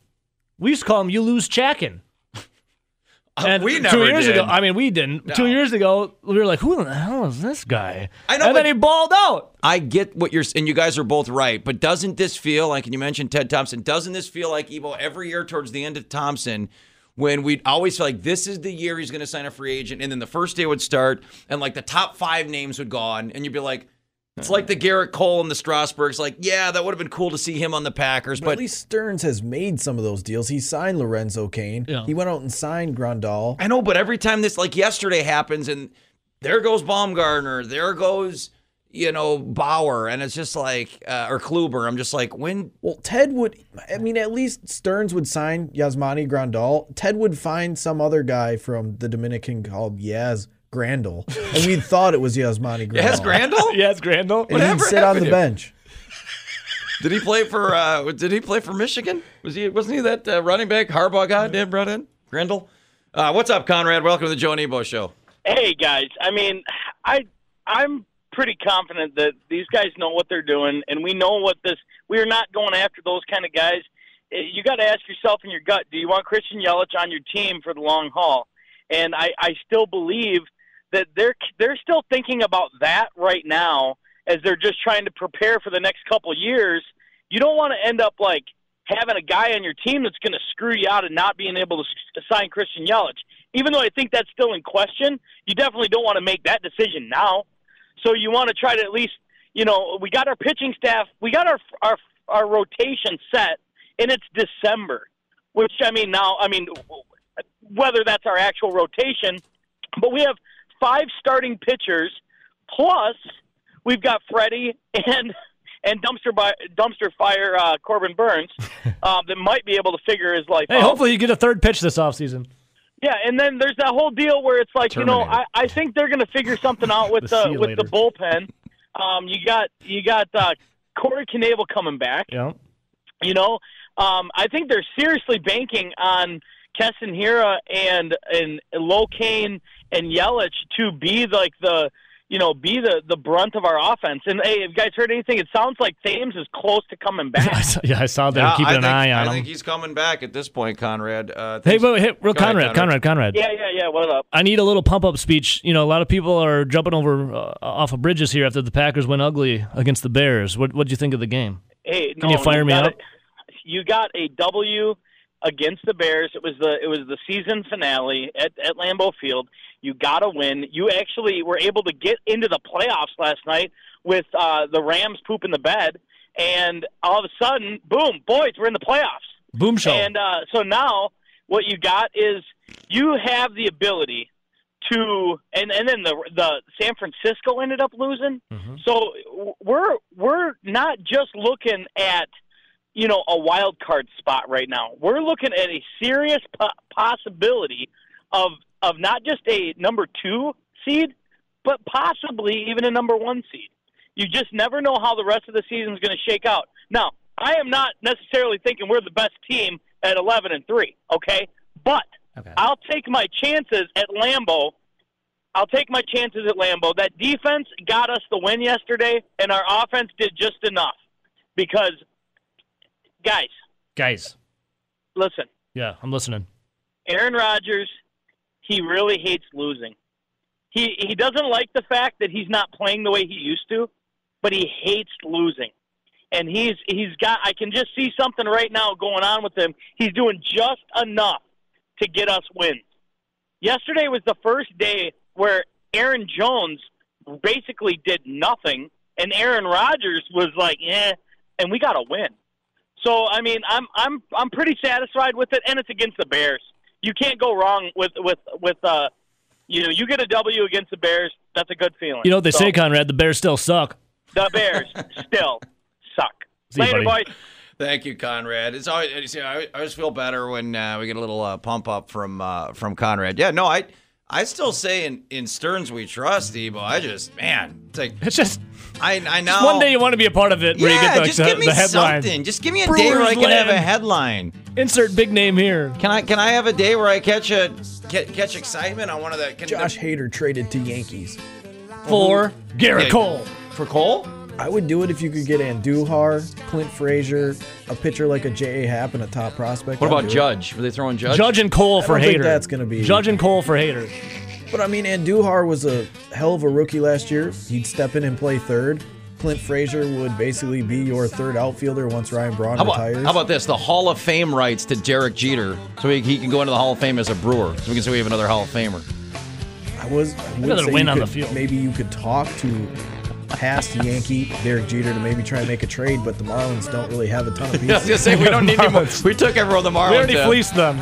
We used to call him you lose Chakin. [LAUGHS] And we two years did. ago, I mean, we didn't. No. Two years ago, we were like, "Who the hell is this guy?" I know, and then he balled out. I get what you're and you guys are both right, but doesn't this feel like and you mentioned Ted Thompson, doesn't this feel like Ebo every year towards the end of Thompson when we'd always feel like this is the year he's going to sign a free agent and then the first day would start and like the top 5 names would go on and you'd be like it's like the Gerrit Cole and the Strasburgs like, yeah, that would have been cool to see him on the Packers, But, but at least Stearns has made some of those deals. He signed Lorenzo Cain. Yeah. He went out and signed Grandal. I know, but every time this like yesterday happens and there goes Bumgarner, there goes you know Bauer, and it's just like uh, or Kluber. I'm just like, when Well, Ted would. I mean, at least Stearns would sign Yasmani Grandal. Ted would find some other guy from the Dominican called Yaz Grandal, and we [LAUGHS] thought it was Yasmani Grandal. Yes, Grandal? [LAUGHS] Yes, Grandal. And he'd Whatever sit on the happened bench. Did he play for? Uh, did he play for Michigan? Was he? Wasn't he that uh, running back Harbaugh guy? Dan brought in Grendel. Uh, what's up, Conrad? Welcome to the Joe and Ebo Show. Hey guys, I mean, I I'm pretty confident that these guys know what they're doing, and we know what this. We are not going after those kind of guys. Eh, You got to ask yourself in your gut: Do you want Christian Yelich on your team for the long haul? And I, I still believe that they're they're still thinking about that right now as they're just trying to prepare for the next couple years. You don't want to end up like having a guy on your team that's going to screw you out and not being able to sign Christian Yelich. Even though I think that's still in question, you definitely don't want to make that decision now. So you want to try to at least, you know, we got our pitching staff, we got our our our rotation set, and it's December. Which I mean, now I mean, whether that's our actual rotation, but we have five starting pitchers plus we've got Freddie and and dumpster by, dumpster fire uh, Corbin Burnes [LAUGHS] uh, that might be able to figure his life Hey, out. hopefully you get a third pitch this offseason. Yeah, and then there's that whole deal where it's like, you know, I, I think they're going to figure something out with [LAUGHS] The the with the bullpen. Um, you got you got uh, Corey Knebel coming back. Yeah. You know, um, I think they're seriously banking on Keston Hiura and and Locane and Yelich to be like the you know be the the brunt of our offense. And hey, have you guys heard anything? It sounds like Thames is close to coming [LAUGHS] I back. saw, yeah, I saw them Yeah, keeping I an think, eye on I think he's coming back at this point, Conrad. Uh, Hey, thanks- wait, wait, hey, real Go ahead, Conrad, Conrad, Conrad. yeah, yeah, yeah. What up? I need a little pump up speech. You know, a lot of people are jumping over uh, off of bridges here after the Packers went ugly against the Bears. What what do you think of the game? Hey, Can no, you fire me up? a- you got a W against the Bears. It was the it was the season finale at, at Lambeau Field. You got to win. You actually were able to get into the playoffs last night with uh, the Rams pooping the bed, and all of a sudden, boom, boys, we're in the playoffs. Boom show. And uh, so now what you got is you have the ability to, and and then the the San Francisco ended up losing. Mhm. So we're we're not just looking at you know a wild card spot right now. We're looking at a serious po- possibility of of not just a number two seed, but possibly even a number one seed. You just never know how the rest of the season is going to shake out. Now, I am not necessarily thinking we're the best team at 11 and 3, okay? But Okay. I'll take my chances at Lambeau. I'll take my chances at Lambeau. That defense got us the win yesterday, and our offense did just enough. Because, guys, Guys. listen, Yeah, I'm listening. Aaron Rodgers, he really hates losing. He he doesn't like the fact that he's not playing the way he used to, but he hates losing. And he's he's got I can just see something right now going on with him. He's doing just enough to get us wins. Yesterday was the first day where Aaron Jones basically did nothing, and Aaron Rodgers was like, "eh," and we got a win. So I mean, I'm I'm I'm pretty satisfied with it, and it's against the Bears. You can't go wrong with with with uh, you know, you get a W against the Bears. That's a good feeling. You know what they So, say, Conrad? The Bears still suck. The Bears [LAUGHS] still suck. See you, Later, buddy. boys. Thank you, Conrad. It's always you see, I, I always feel better when uh, we get a little uh, pump up from uh, from Conrad. Yeah, no, I I still say in in Stearns we trust, Ebo. I just man, it's like It's just I I know one day you want to be a part of it where yeah, you get the, just [LAUGHS] the, give me the headline. something. Just give me a day where I Brewers can have a headline. Insert big name here. Can I can I have a day where I catch a catch, catch excitement on one of the can, Josh Hader traded to Yankees. For uh-huh. Gerrit Yeah. Cole. for Cole? I would do it if you could get Andujar, Clint Frazier, a pitcher like a J.A. Happ, and a top prospect. What I'd about do it. Judge? Were they throwing Judge? Judge and Cole for don't think Hader. that's gonna be- Judge and Cole for Hader. But I mean, Andujar was a hell of a rookie last year. He'd step in and play third. Clint Frazier would basically be your third outfielder once Ryan Braun How about, retires. how about this? The Hall of Fame rights to Derek Jeter, so he, he can go into the Hall of Fame as a Brewer. So we can say we have another Hall of Famer. I was I would Another say win you on the could- field. Maybe you could talk to past Yankee Derek Jeter to maybe try and make a trade, but the Marlins don't really have a ton of Yeah, [LAUGHS] I was gonna say we don't need any more. We took everyone the Marlins. We already fleeced them.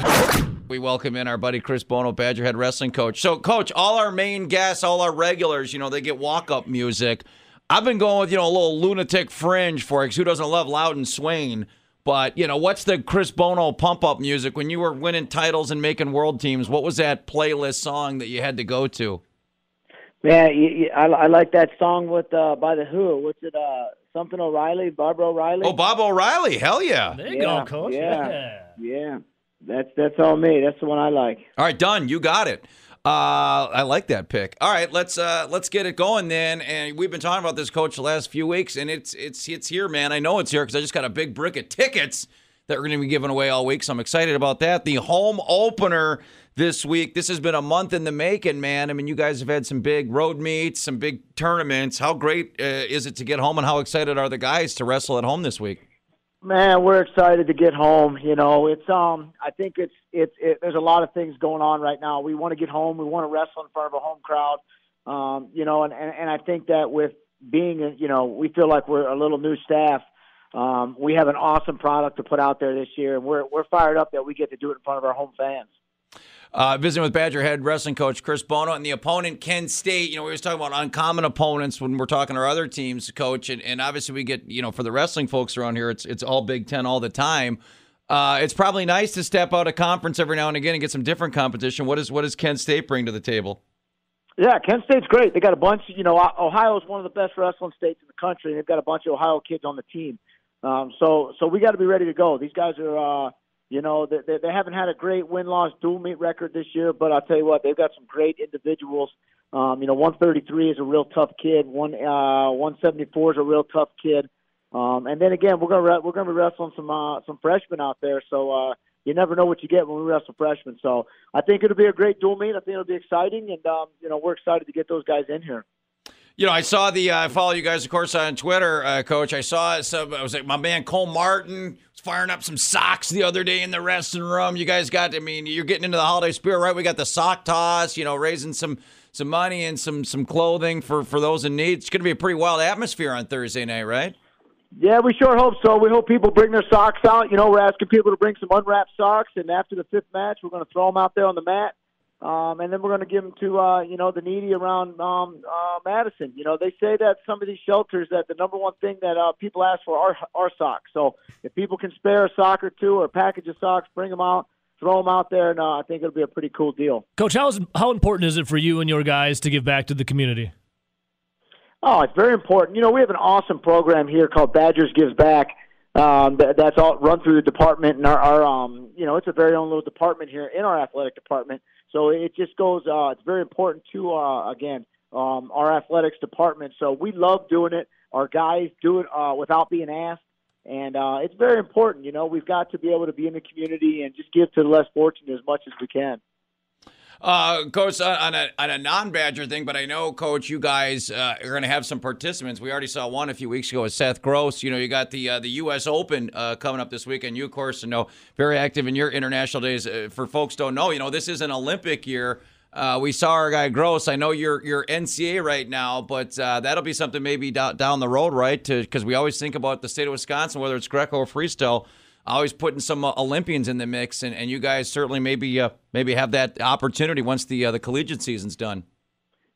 We welcome in our buddy Chris Bono, Badgerhead wrestling coach. So, coach, all our main guests, all our regulars, you know, they get walk-up music. I've been going with you know a little lunatic fringe for it. 'cause who doesn't love Loud and Swain? But you know, what's the Chris Bono pump-up music when you were winning titles and making world teams? What was that playlist song that you had to go to? Man, you, you, I, I like that song with uh, by the Who. What's it? Uh, something O'Reilly, Baba O'Riley. Oh, Bob O'Reilly, hell yeah! There you Yeah, go, Coach. yeah. yeah, that's that's all me. That's the one I like. All right, done. You got it. Uh, I like that pick. All right, let's uh, let's get it going then. And we've been talking about this coach the last few weeks, and it's it's it's here, man. I know it's here because I just got a big brick of tickets that we're going to be giving away all week. So I'm excited about that. The home opener this week. This has been a month in the making, man. I mean, you guys have had some big road meets, some big tournaments. How great uh, is it to get home, and how excited are the guys to wrestle at home this week? Man, we're excited to get home. You know, it's um, I think it's it's it, there's a lot of things going on right now. We want to get home. We want to wrestle in front of a home crowd. Um, you know, and, and and I think that with being, you know, we feel like we're a little new staff. Um, we have an awesome product to put out there this year, and we're we're fired up that we get to do it in front of our home fans. Uh, visiting with Badger head wrestling coach Chris Bono and the opponent Kent State. You know, we was talking about uncommon opponents when we're talking to our other teams, coach, and, and obviously we get you know for the wrestling folks around here, it's it's all Big Ten all the time. Uh, it's probably nice to step out of conference every now and again and get some different competition. What is what does Kent State bring to the table? Yeah, Kent State's great. They got a bunch. You know, Ohio is one of the best wrestling states in the country, they've got a bunch of Ohio kids on the team. Um, so, so we got to be ready to go. These guys are, uh, you know, they, they, they haven't had a great win-loss dual meet record this year, but I'll tell you what, they've got some great individuals. Um, you know, 133 is a real tough kid. One, uh, 174 is a real tough kid. Um, and then again, we're gonna re- we're gonna be wrestling some uh, some freshmen out there. So uh, you never know what you get when we wrestle freshmen. So I think it'll be a great dual meet. I think it'll be exciting, and um, you know we're excited to get those guys in here. You know, I saw the. Uh, I follow you guys, of course, on Twitter, uh, Coach. I saw some. I was like, my man Cole Martin was firing up some socks the other day in the wrestling room. You guys got. I mean, you're getting into the holiday spirit, right? We got the sock toss. You know, raising some some money and some some clothing for for those in need. It's going to be a pretty wild atmosphere on Thursday night, right? Yeah, we sure hope so. We hope people bring their socks out. You know, we're asking people to bring some unwrapped socks, and after the fifth match, we're going to throw them out there on the mat. Um, and then we're going to give them to uh, you know the needy around um, uh, Madison. You know they say that some of these shelters that the number one thing that uh, people ask for are are socks. So if people can spare a sock or two or a package of socks, bring them out, throw them out there, and uh, I think it'll be a pretty cool deal. Coach, how, is, how important is it for you and your guys to give back to the community? Oh, it's very important. You know, we have an awesome program here called Badgers Gives Back. Um, that, that's all run through the department, and our, our um, you know, it's a very own little department here in our athletic department. So it just goes. Uh, it's very important to uh, again um, our athletics department. So we love doing it. Our guys do it uh, without being asked, and uh, it's very important. You know, we've got to be able to be in the community and just give to the less fortunate as much as we can. Uh, Coach, on a, on a non-Badger thing, but I know, Coach, you guys uh, are going to have some participants. We already saw one a few weeks ago with Seth Gross. You know, you got the uh, the U.S. Open uh, coming up this weekend. You, of course, know very active in your international days. Uh, for folks don't know, you know, this is an Olympic year. Uh, we saw our guy Gross. I know you're you're NCAA right now, but that'll be something maybe down, down the road, right? Because we always think about the state of Wisconsin, whether it's Greco or freestyle always putting some uh, Olympians in the mix, and, and you guys certainly maybe uh, maybe have that opportunity once the uh, the collegiate season's done.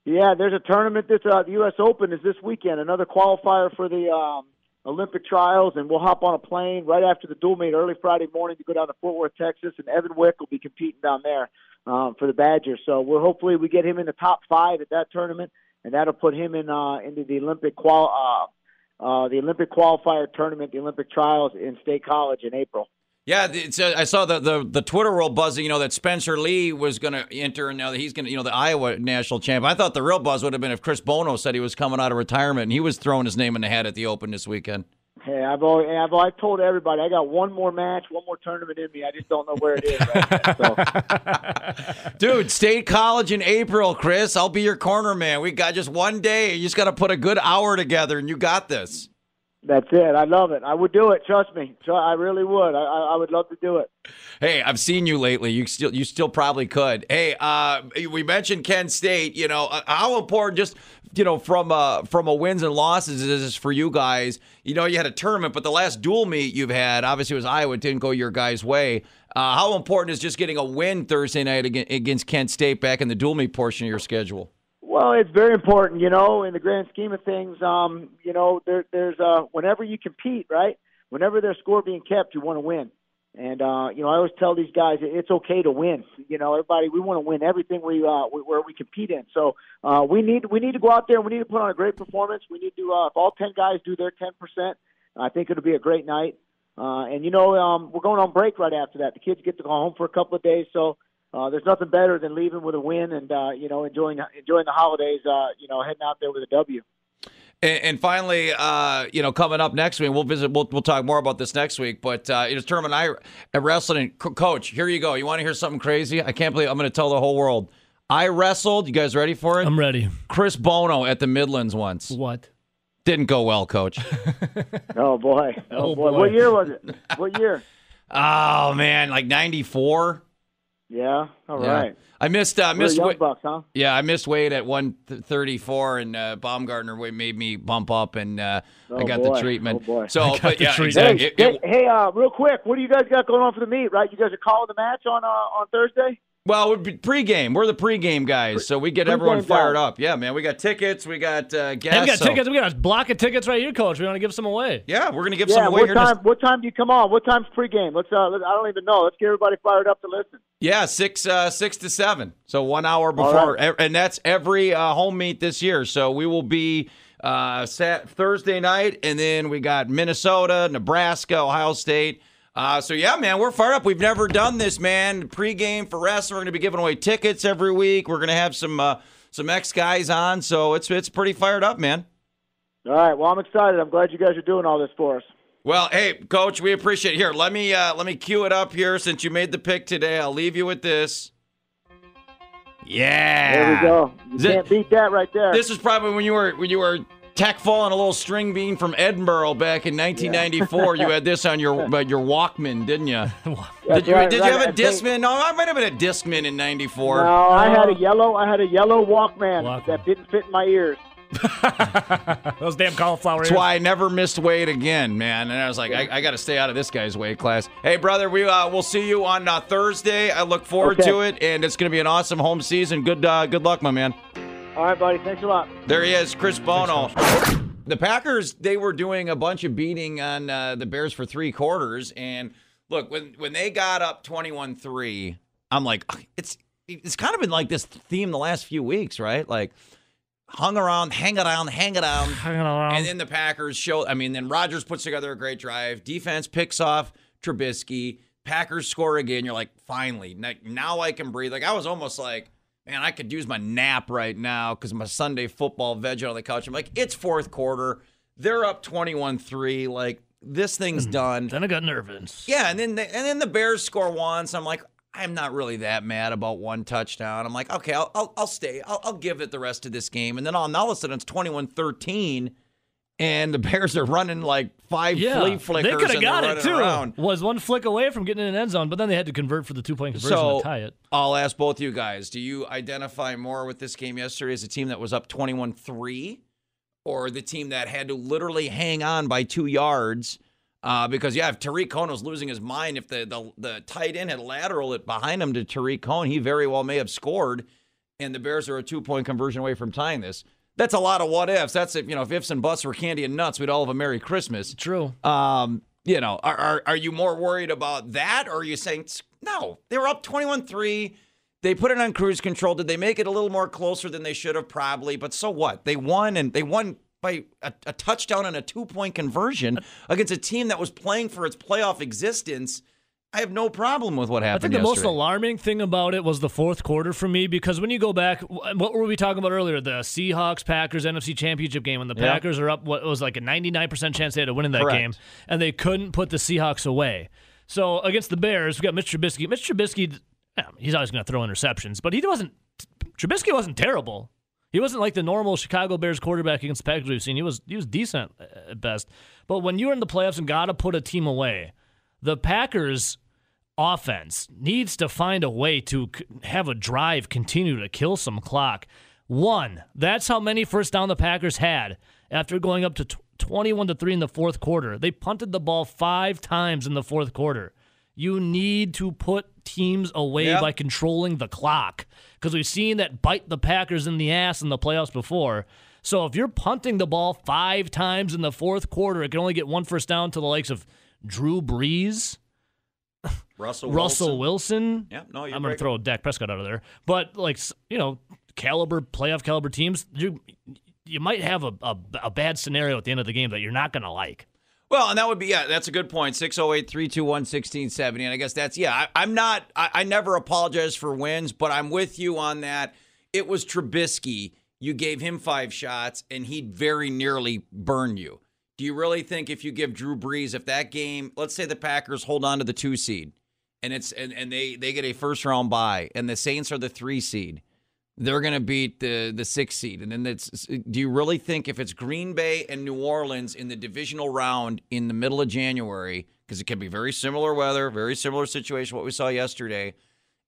Yeah, there's a tournament that's uh, the U.S. Open is this weekend. Another qualifier for the um, Olympic trials, and we'll hop on a plane right after the dual meet early Friday morning to go down to Fort Worth, Texas, and Evan Wick will be competing down there um, for the Badgers. So we're hopefully we get him in the top five at that tournament, and that'll put him in uh, into the Olympic qual. Uh, uh, the Olympic qualifier tournament, the Olympic trials in State College in April. Yeah, I saw the, the the Twitter world buzzing. You know that Spencer Lee was going to enter, and now that he's going to, you know, the Iowa national champ. I thought the real buzz would have been if Chris Bono said he was coming out of retirement and he was throwing his name in the hat at the Open this weekend. Hey, I've always, I've always told everybody I got one more match, one more tournament in me. I just don't know where it is. Right so. [LAUGHS] Dude, State College in April, Chris. I'll be your corner man. We got just one day. You just got to put a good hour together, and you got this. That's it. I love it. I would do it. Trust me. I really would. I, I would love to do it. Hey, I've seen you lately. You still, you still probably could. Hey, uh, we mentioned Kent State. You know uh, how important just you know from uh from a wins and losses is for you guys. You know you had a tournament, but the last dual meet you've had, obviously, was Iowa. It didn't go your guys' way. Uh, how important is just getting a win Thursday night against Kent State back in the dual meet portion of your schedule? Well, it's very important, you know, in the grand scheme of things. Um, you know, there, there's uh, whenever you compete, right? Whenever there's score being kept, you want to win. And uh, you know, I always tell these guys it's okay to win. You know, everybody, we want to win everything we uh, where we compete in. So uh, we need we need to go out there and we need to put on a great performance. We need to uh, if all ten guys do their ten percent, I think it'll be a great night. Uh, and you know, um, we're going on break right after that. The kids get to go home for a couple of days, so uh, there's nothing better than leaving with a win and uh, you know enjoying enjoying the holidays. Uh, you know, heading out there with a W. And, and finally, uh, you know, coming up next week, we'll visit. We'll, we'll talk more about this next week. But uh, it is tournament I uh, wrestling. Coach, here you go. You want to hear something crazy? I can't believe I'm going to tell the whole world. I wrestled. You guys ready for it? I'm ready. Chris Bono at the Midlands once. What? Didn't go well, Coach. [LAUGHS] oh boy. Oh, oh boy. boy. What year was it? What year? [LAUGHS] oh man, like '94. Yeah. All yeah. right. I missed. Uh, missed. Young bucks, huh? Yeah, I missed weight at one thirty four, and uh, Baumgartner made me bump up, and uh, oh, I got boy. the treatment. Oh boy. So, but yeah, exactly. Hey, it, it, hey, uh, real quick, what do you guys got going on for the meet? Right, you guys are calling the match on uh, on Thursday. Well, pregame. We're the pregame guys, so we get pre-game everyone fired guys. up. Yeah, man. We got tickets. We got uh, gas. Hey, we got so. tickets. We got a block of tickets right here, coach. We want to give some away. Yeah, we're gonna give yeah, some away. What here time? What time do you come on? What time's pregame? Let's. Uh, let, I don't even know. Let's get everybody fired up to listen. Yeah, six uh, six to seven. So one hour before, right. and that's every uh, home meet this year. So we will be uh, sat Thursday night, and then we got Minnesota, Nebraska, Ohio State. Uh, so yeah, man, we're fired up. We've never done this, man. Pre-game for wrestling, we're going to be giving away tickets every week. We're going to have some uh, some ex guys on, so it's it's pretty fired up, man. All right, well, I'm excited. I'm glad you guys are doing all this for us. Well, hey, coach, we appreciate it. Here, let me uh, let me cue it up here since you made the pick today. I'll leave you with this. Yeah, there we go. You can't beat that right there. This is probably when you were when you were Tech and a little string bean from Edinburgh back in 1994. Yeah. you had this on your uh, your Walkman, didn't you? [LAUGHS] did you, right, did right. you have a Discman? No, I might have been a Discman in '94. No, I had a yellow. I had a yellow Walkman, Walkman. that didn't fit in my ears. [LAUGHS] Those damn cauliflower That's why I never missed weight again, man. And I was like, I, I got to stay out of this guy's weight class. Hey, brother, we uh, we'll see you on uh, Thursday. I look forward okay. to it, and it's going to be an awesome home season. Good uh, good luck, my man. All right, buddy. Thanks a lot. There he is, Chris Bono. The Packers, they were doing a bunch of beating on uh, the Bears for three quarters. And look, when when they got up 21 3, I'm like, it's it's kind of been like this theme the last few weeks, right? Like, hung around, hang around, hang around. Hanging around. And then the Packers show, I mean, then Rodgers puts together a great drive. Defense picks off Trubisky. Packers score again. You're like, finally, now I can breathe. Like, I was almost like, man, I could use my nap right now because my Sunday football veg on the couch. I'm like, it's fourth quarter. They're up 21 3. Like, this thing's mm. done. Then I got nervous. Yeah. And then, the, and then the Bears score once. I'm like, I'm not really that mad about one touchdown. I'm like, okay, I'll I'll, I'll stay. I'll, I'll give it the rest of this game, and then all, all of a sudden it's 21-13, and the Bears are running like five Yeah, flea they flickers. could have and got they're it too. around. Was one flick away from getting in an end zone, but then they had to convert for the two point conversion So to tie it. I'll ask both you guys: Do you identify more with this game yesterday as a team that was up 21-3, or the team that had to literally hang on by two yards? Uh, because yeah, if Tarik Cohen was losing his mind, if the, the the tight end had lateral it behind him to Tarik Cohen, he very well may have scored, and the Bears are a two point conversion away from tying this. That's a lot of what ifs. That's if you know if ifs and buts were candy and nuts, we'd all have a Merry Christmas. True. Um, you know, are, are are you more worried about that, or are you saying no? They were up twenty-one-three. They put it on cruise control. Did they make it a little more closer than they should have? Probably, but so what? They won, and they won by a, a touchdown and a two-point conversion against a team that was playing for its playoff existence. I have no problem with what happened. I think the most alarming thing about it was the fourth quarter for me because when you go back, wh- what were we talking about earlier? The Seahawks Packers NFC Championship game when the Yep. Packers are up, what was like a 99% chance they had to win in that Correct. game, and they couldn't put the Seahawks away. So against the Bears, we got Mitch Trubisky. Mitch Trubisky, he's always going to throw interceptions, but he wasn't, Trubisky wasn't terrible. He wasn't like the normal Chicago Bears quarterback against the Packers we've seen. He was he was decent at best. But when you're in the playoffs and got to put a team away, the Packers offense needs to find a way to have a drive continue to kill some clock. One, that's how many first down the Packers had after going up to 21 to 3 in the fourth quarter. They punted the ball 5 times in the fourth quarter. You need to put teams away Yep. by controlling the clock because we've seen that bite the Packers in the ass in the playoffs before. So if you're punting the ball 5 times in the fourth quarter, it can only get one first down to the likes of Drew Brees, Russell Russell Wilson. Yeah, no, you're I'm going to throw Dak Prescott out of there. But like you know, caliber playoff caliber teams, you you might have a, a, a bad scenario at the end of the game that you're not going to like. Well, and that would be yeah, that's a good point. 608 321 1670. And I guess that's yeah, I, I'm not I, I never apologize for wins, but I'm with you on that. It was Trubisky. You gave him five shots and he'd very nearly burn you. Do you really think if you give Drew Brees, if that game, let's say the Packers hold on to the two seed and it's and, and they they get a first round bye and the Saints are the three seed, they're going to beat the the six seed. And then it's do you really think if it's Green Bay and New Orleans in the divisional round in the middle of January, because it can be very similar weather, very similar situation what we saw yesterday,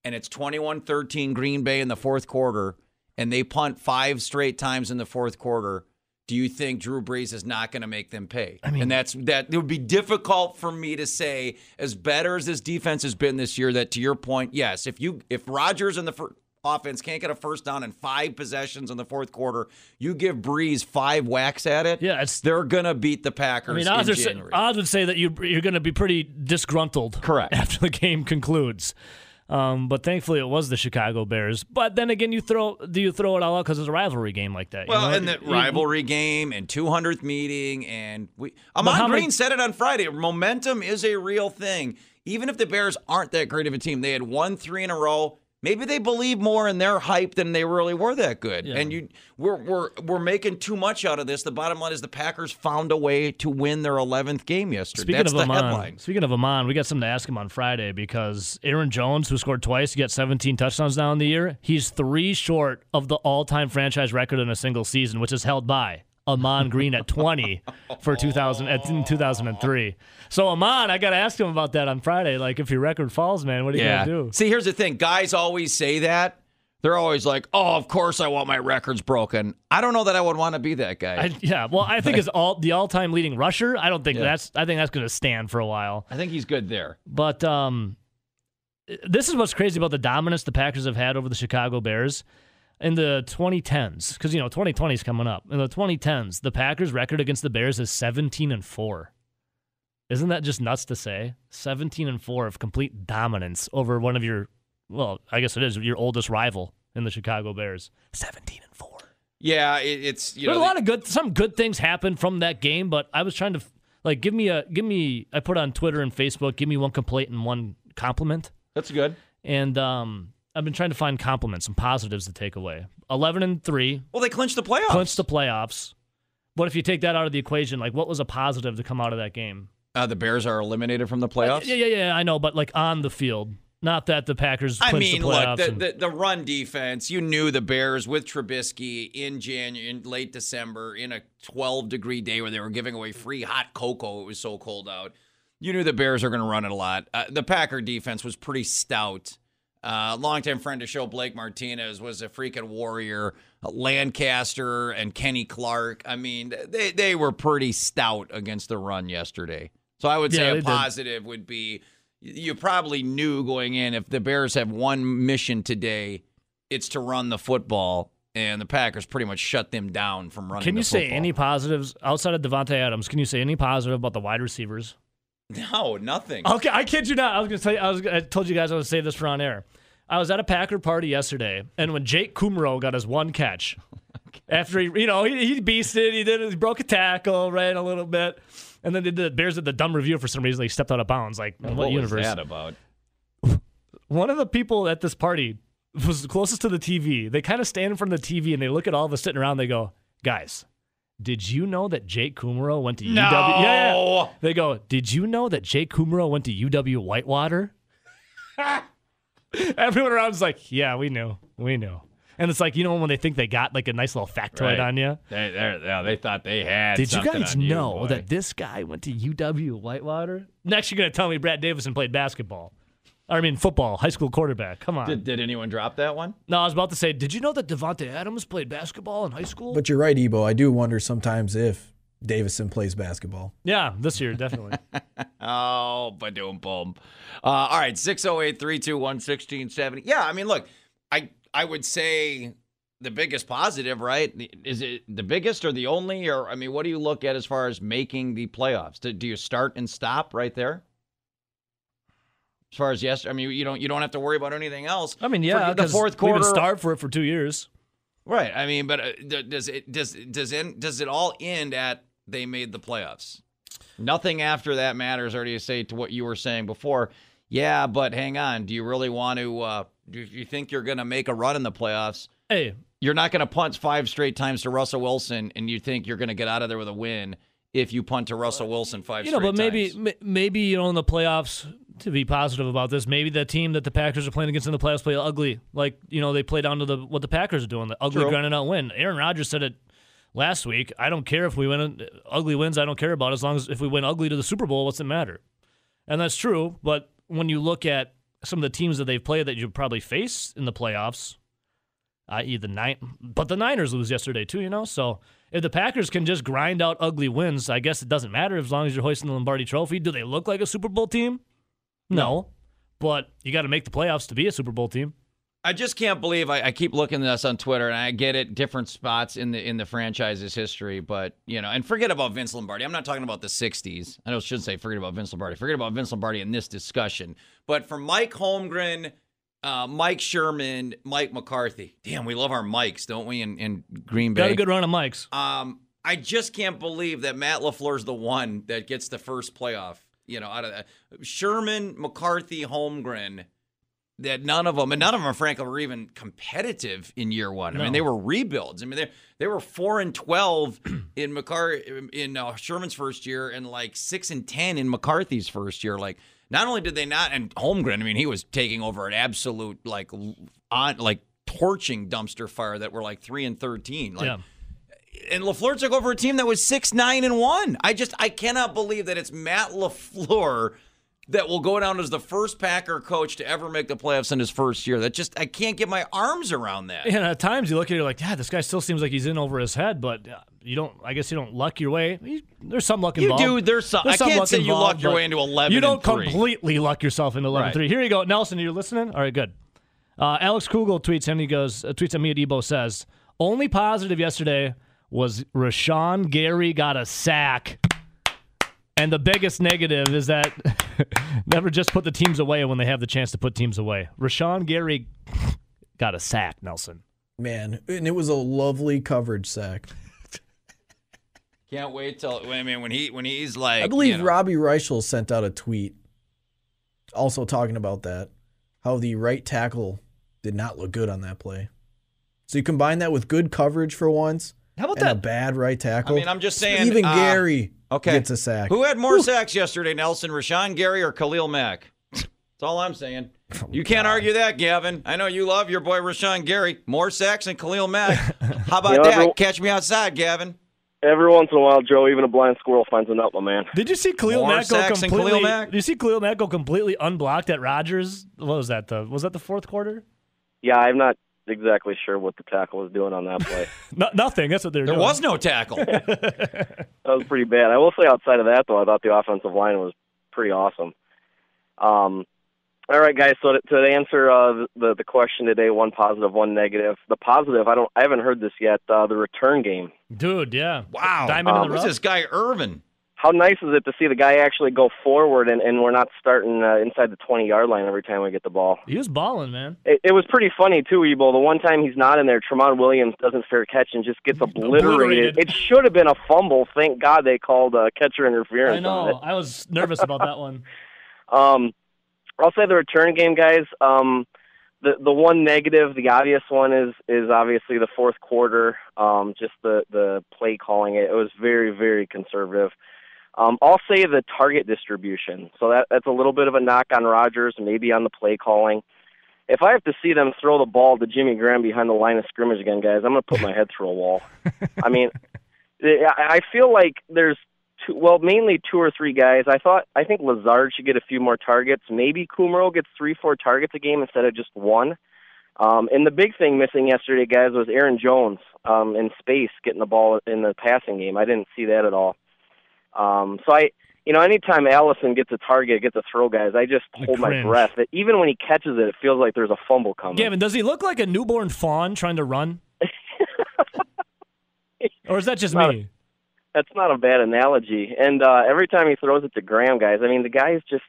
and it's 21-13 Green Bay in the fourth quarter, and they punt five straight times in the fourth quarter. Do you think Drew Brees is not going to make them pay? I mean, and that's that. It would be difficult for me to say, as better as this defense has been this year. That to your point, yes, if you if Rodgers and the fir- offense can't get a first down in five possessions in the fourth quarter, you give Brees five whacks at it. Yeah, it's- they're going to beat the Packers. I mean, in odds, say- odds would say that you, you're going to be pretty disgruntled Correct. [LAUGHS] after the game concludes. Um, but thankfully, it was the Chicago Bears. But then again, you throw do you throw it all out because it's a rivalry game like that? you Well, know? and the You- rivalry game and 200th meeting, and we. Ahman many- Green said it on Friday. Momentum is a real thing. Even if the Bears aren't that great of a team, they had won three in a row. Maybe they believe more in their hype than they really were that good. Yeah. And you, we're we're we're making too much out of this. The bottom line is the Packers found a way to win their 11th game yesterday. Speaking That's of the Ahman, headline. speaking of Ahman, we got something to ask him on Friday because Aaron Jones, who scored twice, he got 17 touchdowns now in the year. He's three short of the all-time franchise record in a single season, which is held by Ahman Green at 20 for 2000 at, in 2003. So Ahman, I got to ask him about that on Friday. Like, if your record falls, man, what are you Yeah. gonna do? See, here's the thing. Guys always say that. They're always like, "Oh, of course I want my records broken." I don't know that I would want to be that guy. I, yeah, well, I think [LAUGHS] it's all the all-time leading rusher. I don't think Yeah. that's. I think that's going to stand for a while. I think he's good there. But um, this is what's crazy about the dominance the Packers have had over the Chicago Bears in the 2010s. Because you know 2020 is coming up. In the 2010s, the Packers' record against the Bears is 17 and four. Isn't that just nuts to say? 17 and four of complete dominance over one of your, well, I guess it is your oldest rival in the Chicago Bears. 17 and four. Yeah, it, it's you There's know a lot of good, some good things happened from that game, but I was trying to like give me a give me. I put on Twitter and Facebook, give me one complaint and one compliment, that's good. and um, I've been trying to find compliments and positives to take away. Eleven and three, Well, they clinched the playoffs. clinched the playoffs. What if you take that out of the equation? Like, what was a positive to come out of that game? uh, the Bears are eliminated from the playoffs. Yeah, yeah, yeah. I know, but like on the field, Not that the Packers. I clinched mean, the look, the, the the run defense. You knew the Bears with Trubisky in January, in late December, in a 12 degree day where they were giving away free hot cocoa. It was so cold out. You knew the Bears are going to run it a lot. Uh, the Packer defense was pretty stout. Uh, longtime friend of show Blake Martinez was a freaking warrior. Lancaster and Kenny Clark. I mean, they they were pretty stout against the run yesterday. So I would say Yeah, a they did. positive would be you probably knew going in if the Bears have one mission today, it's to run the football, and the Packers pretty much shut them down from running. Can you say football. any positives outside of Davante Adams? Can you say any positive about the wide receivers? No, nothing. Okay, I kid you not. I was gonna tell you. I was. I told you guys I would say this for on air. I was at a Packer party yesterday, and when Jake Kumerow got his one catch, [LAUGHS] after he, you know, he, he beasted, he did, he broke a tackle, ran a little bit, and then the Bears did the dumb review for some reason. He stepped out of bounds. Like, what, what universe? was that about? [LAUGHS] One of the people at this party was closest to the TV. They kind of stand in front of the TV and they look at all of us sitting around. They go, guys. Did you know that Jake Kumerow went to No. UW? Yeah, yeah. They go, Did you know that Jake Kumerow went to UW Whitewater? [LAUGHS] Everyone around is like, Yeah, we knew. We knew. And it's like, you know, when they think they got like a nice little factoid Right. on you. They, yeah, they thought they had. Did you guys know boy. that this guy went to UW Whitewater? Next, you're going to tell me Brad Davison played basketball. I mean, football, high school quarterback. Come on. Did, did anyone drop that one? no, I was about to say, did you know that Davante Adams played basketball in high school? But you're right, Ebo. I do wonder sometimes if Davison plays basketball. yeah, this year, definitely. [LAUGHS] Oh, ba-doom boom. Uh, all right, 608 321 1670. Yeah, I mean, look, I I would say the biggest positive, right? Is it the biggest or the only? Or, I mean, what do you look at as far as making the playoffs? Do, do you start and stop right there? As far as yes, I mean, you don't you don't have to worry about anything else. I mean, yeah, For the fourth we've been quarter. starved for it for two years. Right. I mean, but uh, does it does does end, does it all end at they made the playoffs? Nothing after that matters, or do you say to what you were saying before? Yeah, but hang on. Do you really want to? Uh, do you think you're going to make a run in the playoffs? Hey, You're not going to punt five straight times to Russell Wilson, and you think you're going to get out of there with a win if you punt to Russell Wilson five you know, straight but maybe times. maybe you know in the playoffs to be positive about this, maybe the team that the Packers are playing against in the playoffs play ugly, like you know they play down to the what the Packers are doing, the ugly True. grinding out win. Aaron Rodgers said it last week. I don't care if we win ugly wins. I don't care about as long as if we win ugly to the Super Bowl. What's it matter? And that's true. But when you look at some of the teams that they've played that you probably face in the playoffs, i.e. the nine, but the Niners lose yesterday too. You know, so if the Packers can just grind out ugly wins, I guess it doesn't matter as long as you're hoisting the Lombardi Trophy. Do they look like a Super Bowl team? No, but you got to make the playoffs to be a Super Bowl team. I just can't believe I, I keep looking at this on Twitter, and I get it, different spots in the in the franchise's history, but you know, and forget about Vince Lombardi. I'm not talking about the '60s. I don't should say forget about Vince Lombardi. Forget about Vince Lombardi in this discussion. But for Mike Holmgren, uh, Mike Sherman, Mike McCarthy. Damn, we love our Mikes, don't we? In, in Green Bay. Got a good run of mics. Um, I just can't believe that Matt LaFleur's the one that gets the first playoff. You know, out of that, Sherman, McCarthy, Holmgren. That none of them, and none of them, frankly, were even competitive in year one. I mean, they were rebuilds. I mean, they they were four and twelve [CLEARS THROAT] in McCar in uh, Sherman's first year, and like six and ten in McCarthy's first year. Like, not only did they not, and Holmgren, I mean, he was taking over an absolute like on like torching dumpster fire that were like three and thirteen. Like, yeah. And LaFleur took over a team that was six, nine, and one. I just I cannot believe that it's Matt LaFleur that will go down as the first Packer coach to ever make the playoffs in his first year. That just I can't get my arms around that. And at times you look at it like, yeah, this guy still seems like he's in over his head, but uh, you don't. I guess you don't luck your way. You- There's some luck involved. You do. There's some. I some can't say you involved, luck your way into eleven. You don't three. completely luck yourself into 11 3. Here you go. Nelson, are you listening? All right, good. Uh, Alex Kugel tweets and he goes, uh, tweets at me at Ebo says, only positive yesterday was Rashan Gary got a sack. And the biggest negative is that [LAUGHS] never just put the teams away when they have the chance to put teams away. Rashan Gary got a sack, Nelson. Man, and it was a lovely coverage sack. Can't wait till. I mean, when he when he's like, I believe you know, Robbie Reichel sent out a tweet also talking about that. How the right tackle did not look good on that play. So you combine that with good coverage for once How about and a that? bad right tackle. I mean, I'm just saying. Even uh, Gary okay. gets a sack. Who had more sacks yesterday, Nelson? Rashan Gary or Khalil Mack? That's all I'm saying. [LAUGHS] You can't argue that, Gavin. I know you love your boy Rashan Gary. More sacks than Khalil Mack. [LAUGHS] How about You know, that? everyone- Catch me outside, Gavin. Every once in a while, Joe, even a blind squirrel finds a nut, my man. Did you see Khalil More Mack go sacks than completely? Khalil Mack? Did you see Khalil Mack go completely unblocked at Rodgers? What was that? The was that the fourth quarter? Yeah, I'm not exactly sure what the tackle was doing on that play. [LAUGHS] No, nothing. That's what they're There doing. was no tackle. [LAUGHS] that was pretty bad. I will say, outside of that, though, I thought the offensive line was pretty awesome. Um, all right, guys. So to, to answer uh, the the question today, one positive, one negative. The positive, I don't, I haven't heard this yet. Uh, the return game. dude. Yeah. Wow. Diamond in the Um, Who's this guy, Ervin? How nice is it to see the guy actually go forward and, and we're not starting uh, inside the 20 yard line every time we get the ball? He was balling, man. It, it was pretty funny too, Ebo. The one time he's not in there, Tramon Williams doesn't fair catch and just gets obliterated. Obliterated. It should have been a fumble. Thank God they called uh, catcher interference. I on know. it. I was nervous about that one. [LAUGHS] Um, I'll say the return game, guys. Um, the the one negative, the obvious one is is obviously the fourth quarter. Um, just the the play calling. It, it was very very conservative. Um, I'll say the target distribution. So that that's a little bit of a knock on Rodgers, maybe on the play calling. If I have to see them throw the ball to Jimmy Graham behind the line of scrimmage again, guys, I'm going to put my head through a wall. I mean, [LAUGHS] I feel like there's two, well, mainly two or three guys. I thought I think Lazard should get a few more targets. Maybe Kumerow gets three, four targets a game instead of just one. Um, and the big thing missing yesterday, guys, was Aaron Jones um, in space getting the ball in the passing game. I didn't see that at all. Um, so I, you know, anytime Allison gets a target, gets a throw, guys, I just hold my breath. That even when he catches it, it feels like there's a fumble coming. Gavin, does he look like a newborn fawn trying to run? [LAUGHS] or is that just Not- me? That's not a bad analogy. And uh, every time he throws it to Graham, guys, I mean, the guy is just.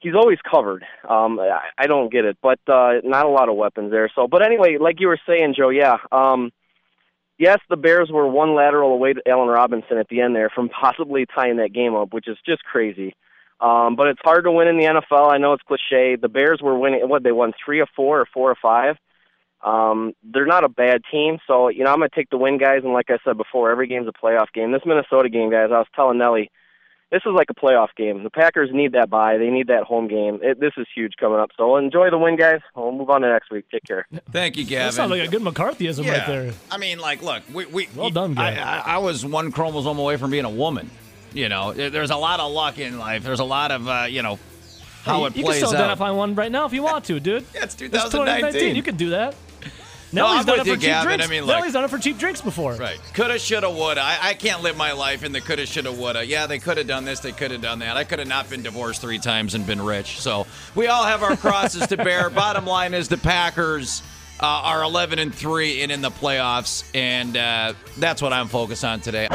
He's always covered. Um, I, I don't get it, but uh, not a lot of weapons there. So, but anyway, like you were saying, Joe, yeah. Um, yes, the Bears were one lateral away to Allen Robinson at the end there from possibly tying that game up, which is just crazy. Um, but it's hard to win in the NFL. I know it's cliche. The Bears were winning. What they won three or four or four or five. Um, they're not a bad team, so you know I'm gonna take the win, guys. And like I said before, every game's a playoff game. This Minnesota game, guys, I was telling Nelly, this is like a playoff game. The Packers need that bye. They need that home game. It, this is huge coming up. So enjoy the win, guys. We'll move on to next week. Take care. Thank you, That Gavin. sounds like a good McCarthyism yeah. right there. I mean, like, look, we, we Well done, I, Gavin. I, I was one chromosome away from being a woman. You know, there's a lot of luck in life. There's a lot of, uh, you know, how Hey, it you plays You can still out. identify one right now if you want to, dude. Yeah, it's It's 2019. 2019. You can do that. No, Nelly's I'm done it you, for cheap Gavin. drinks. I mean, like- Nelly's done it for cheap drinks before. Right. Coulda, shoulda, woulda. I, I can't live my life in the coulda, shoulda, woulda. Yeah, they could have done this. They could have done that. I could have not been divorced three times and been rich. So we all have our crosses to bear. [LAUGHS] Bottom line is the Packers uh, are 11 and three and in the playoffs, and uh, that's what I'm focused on today.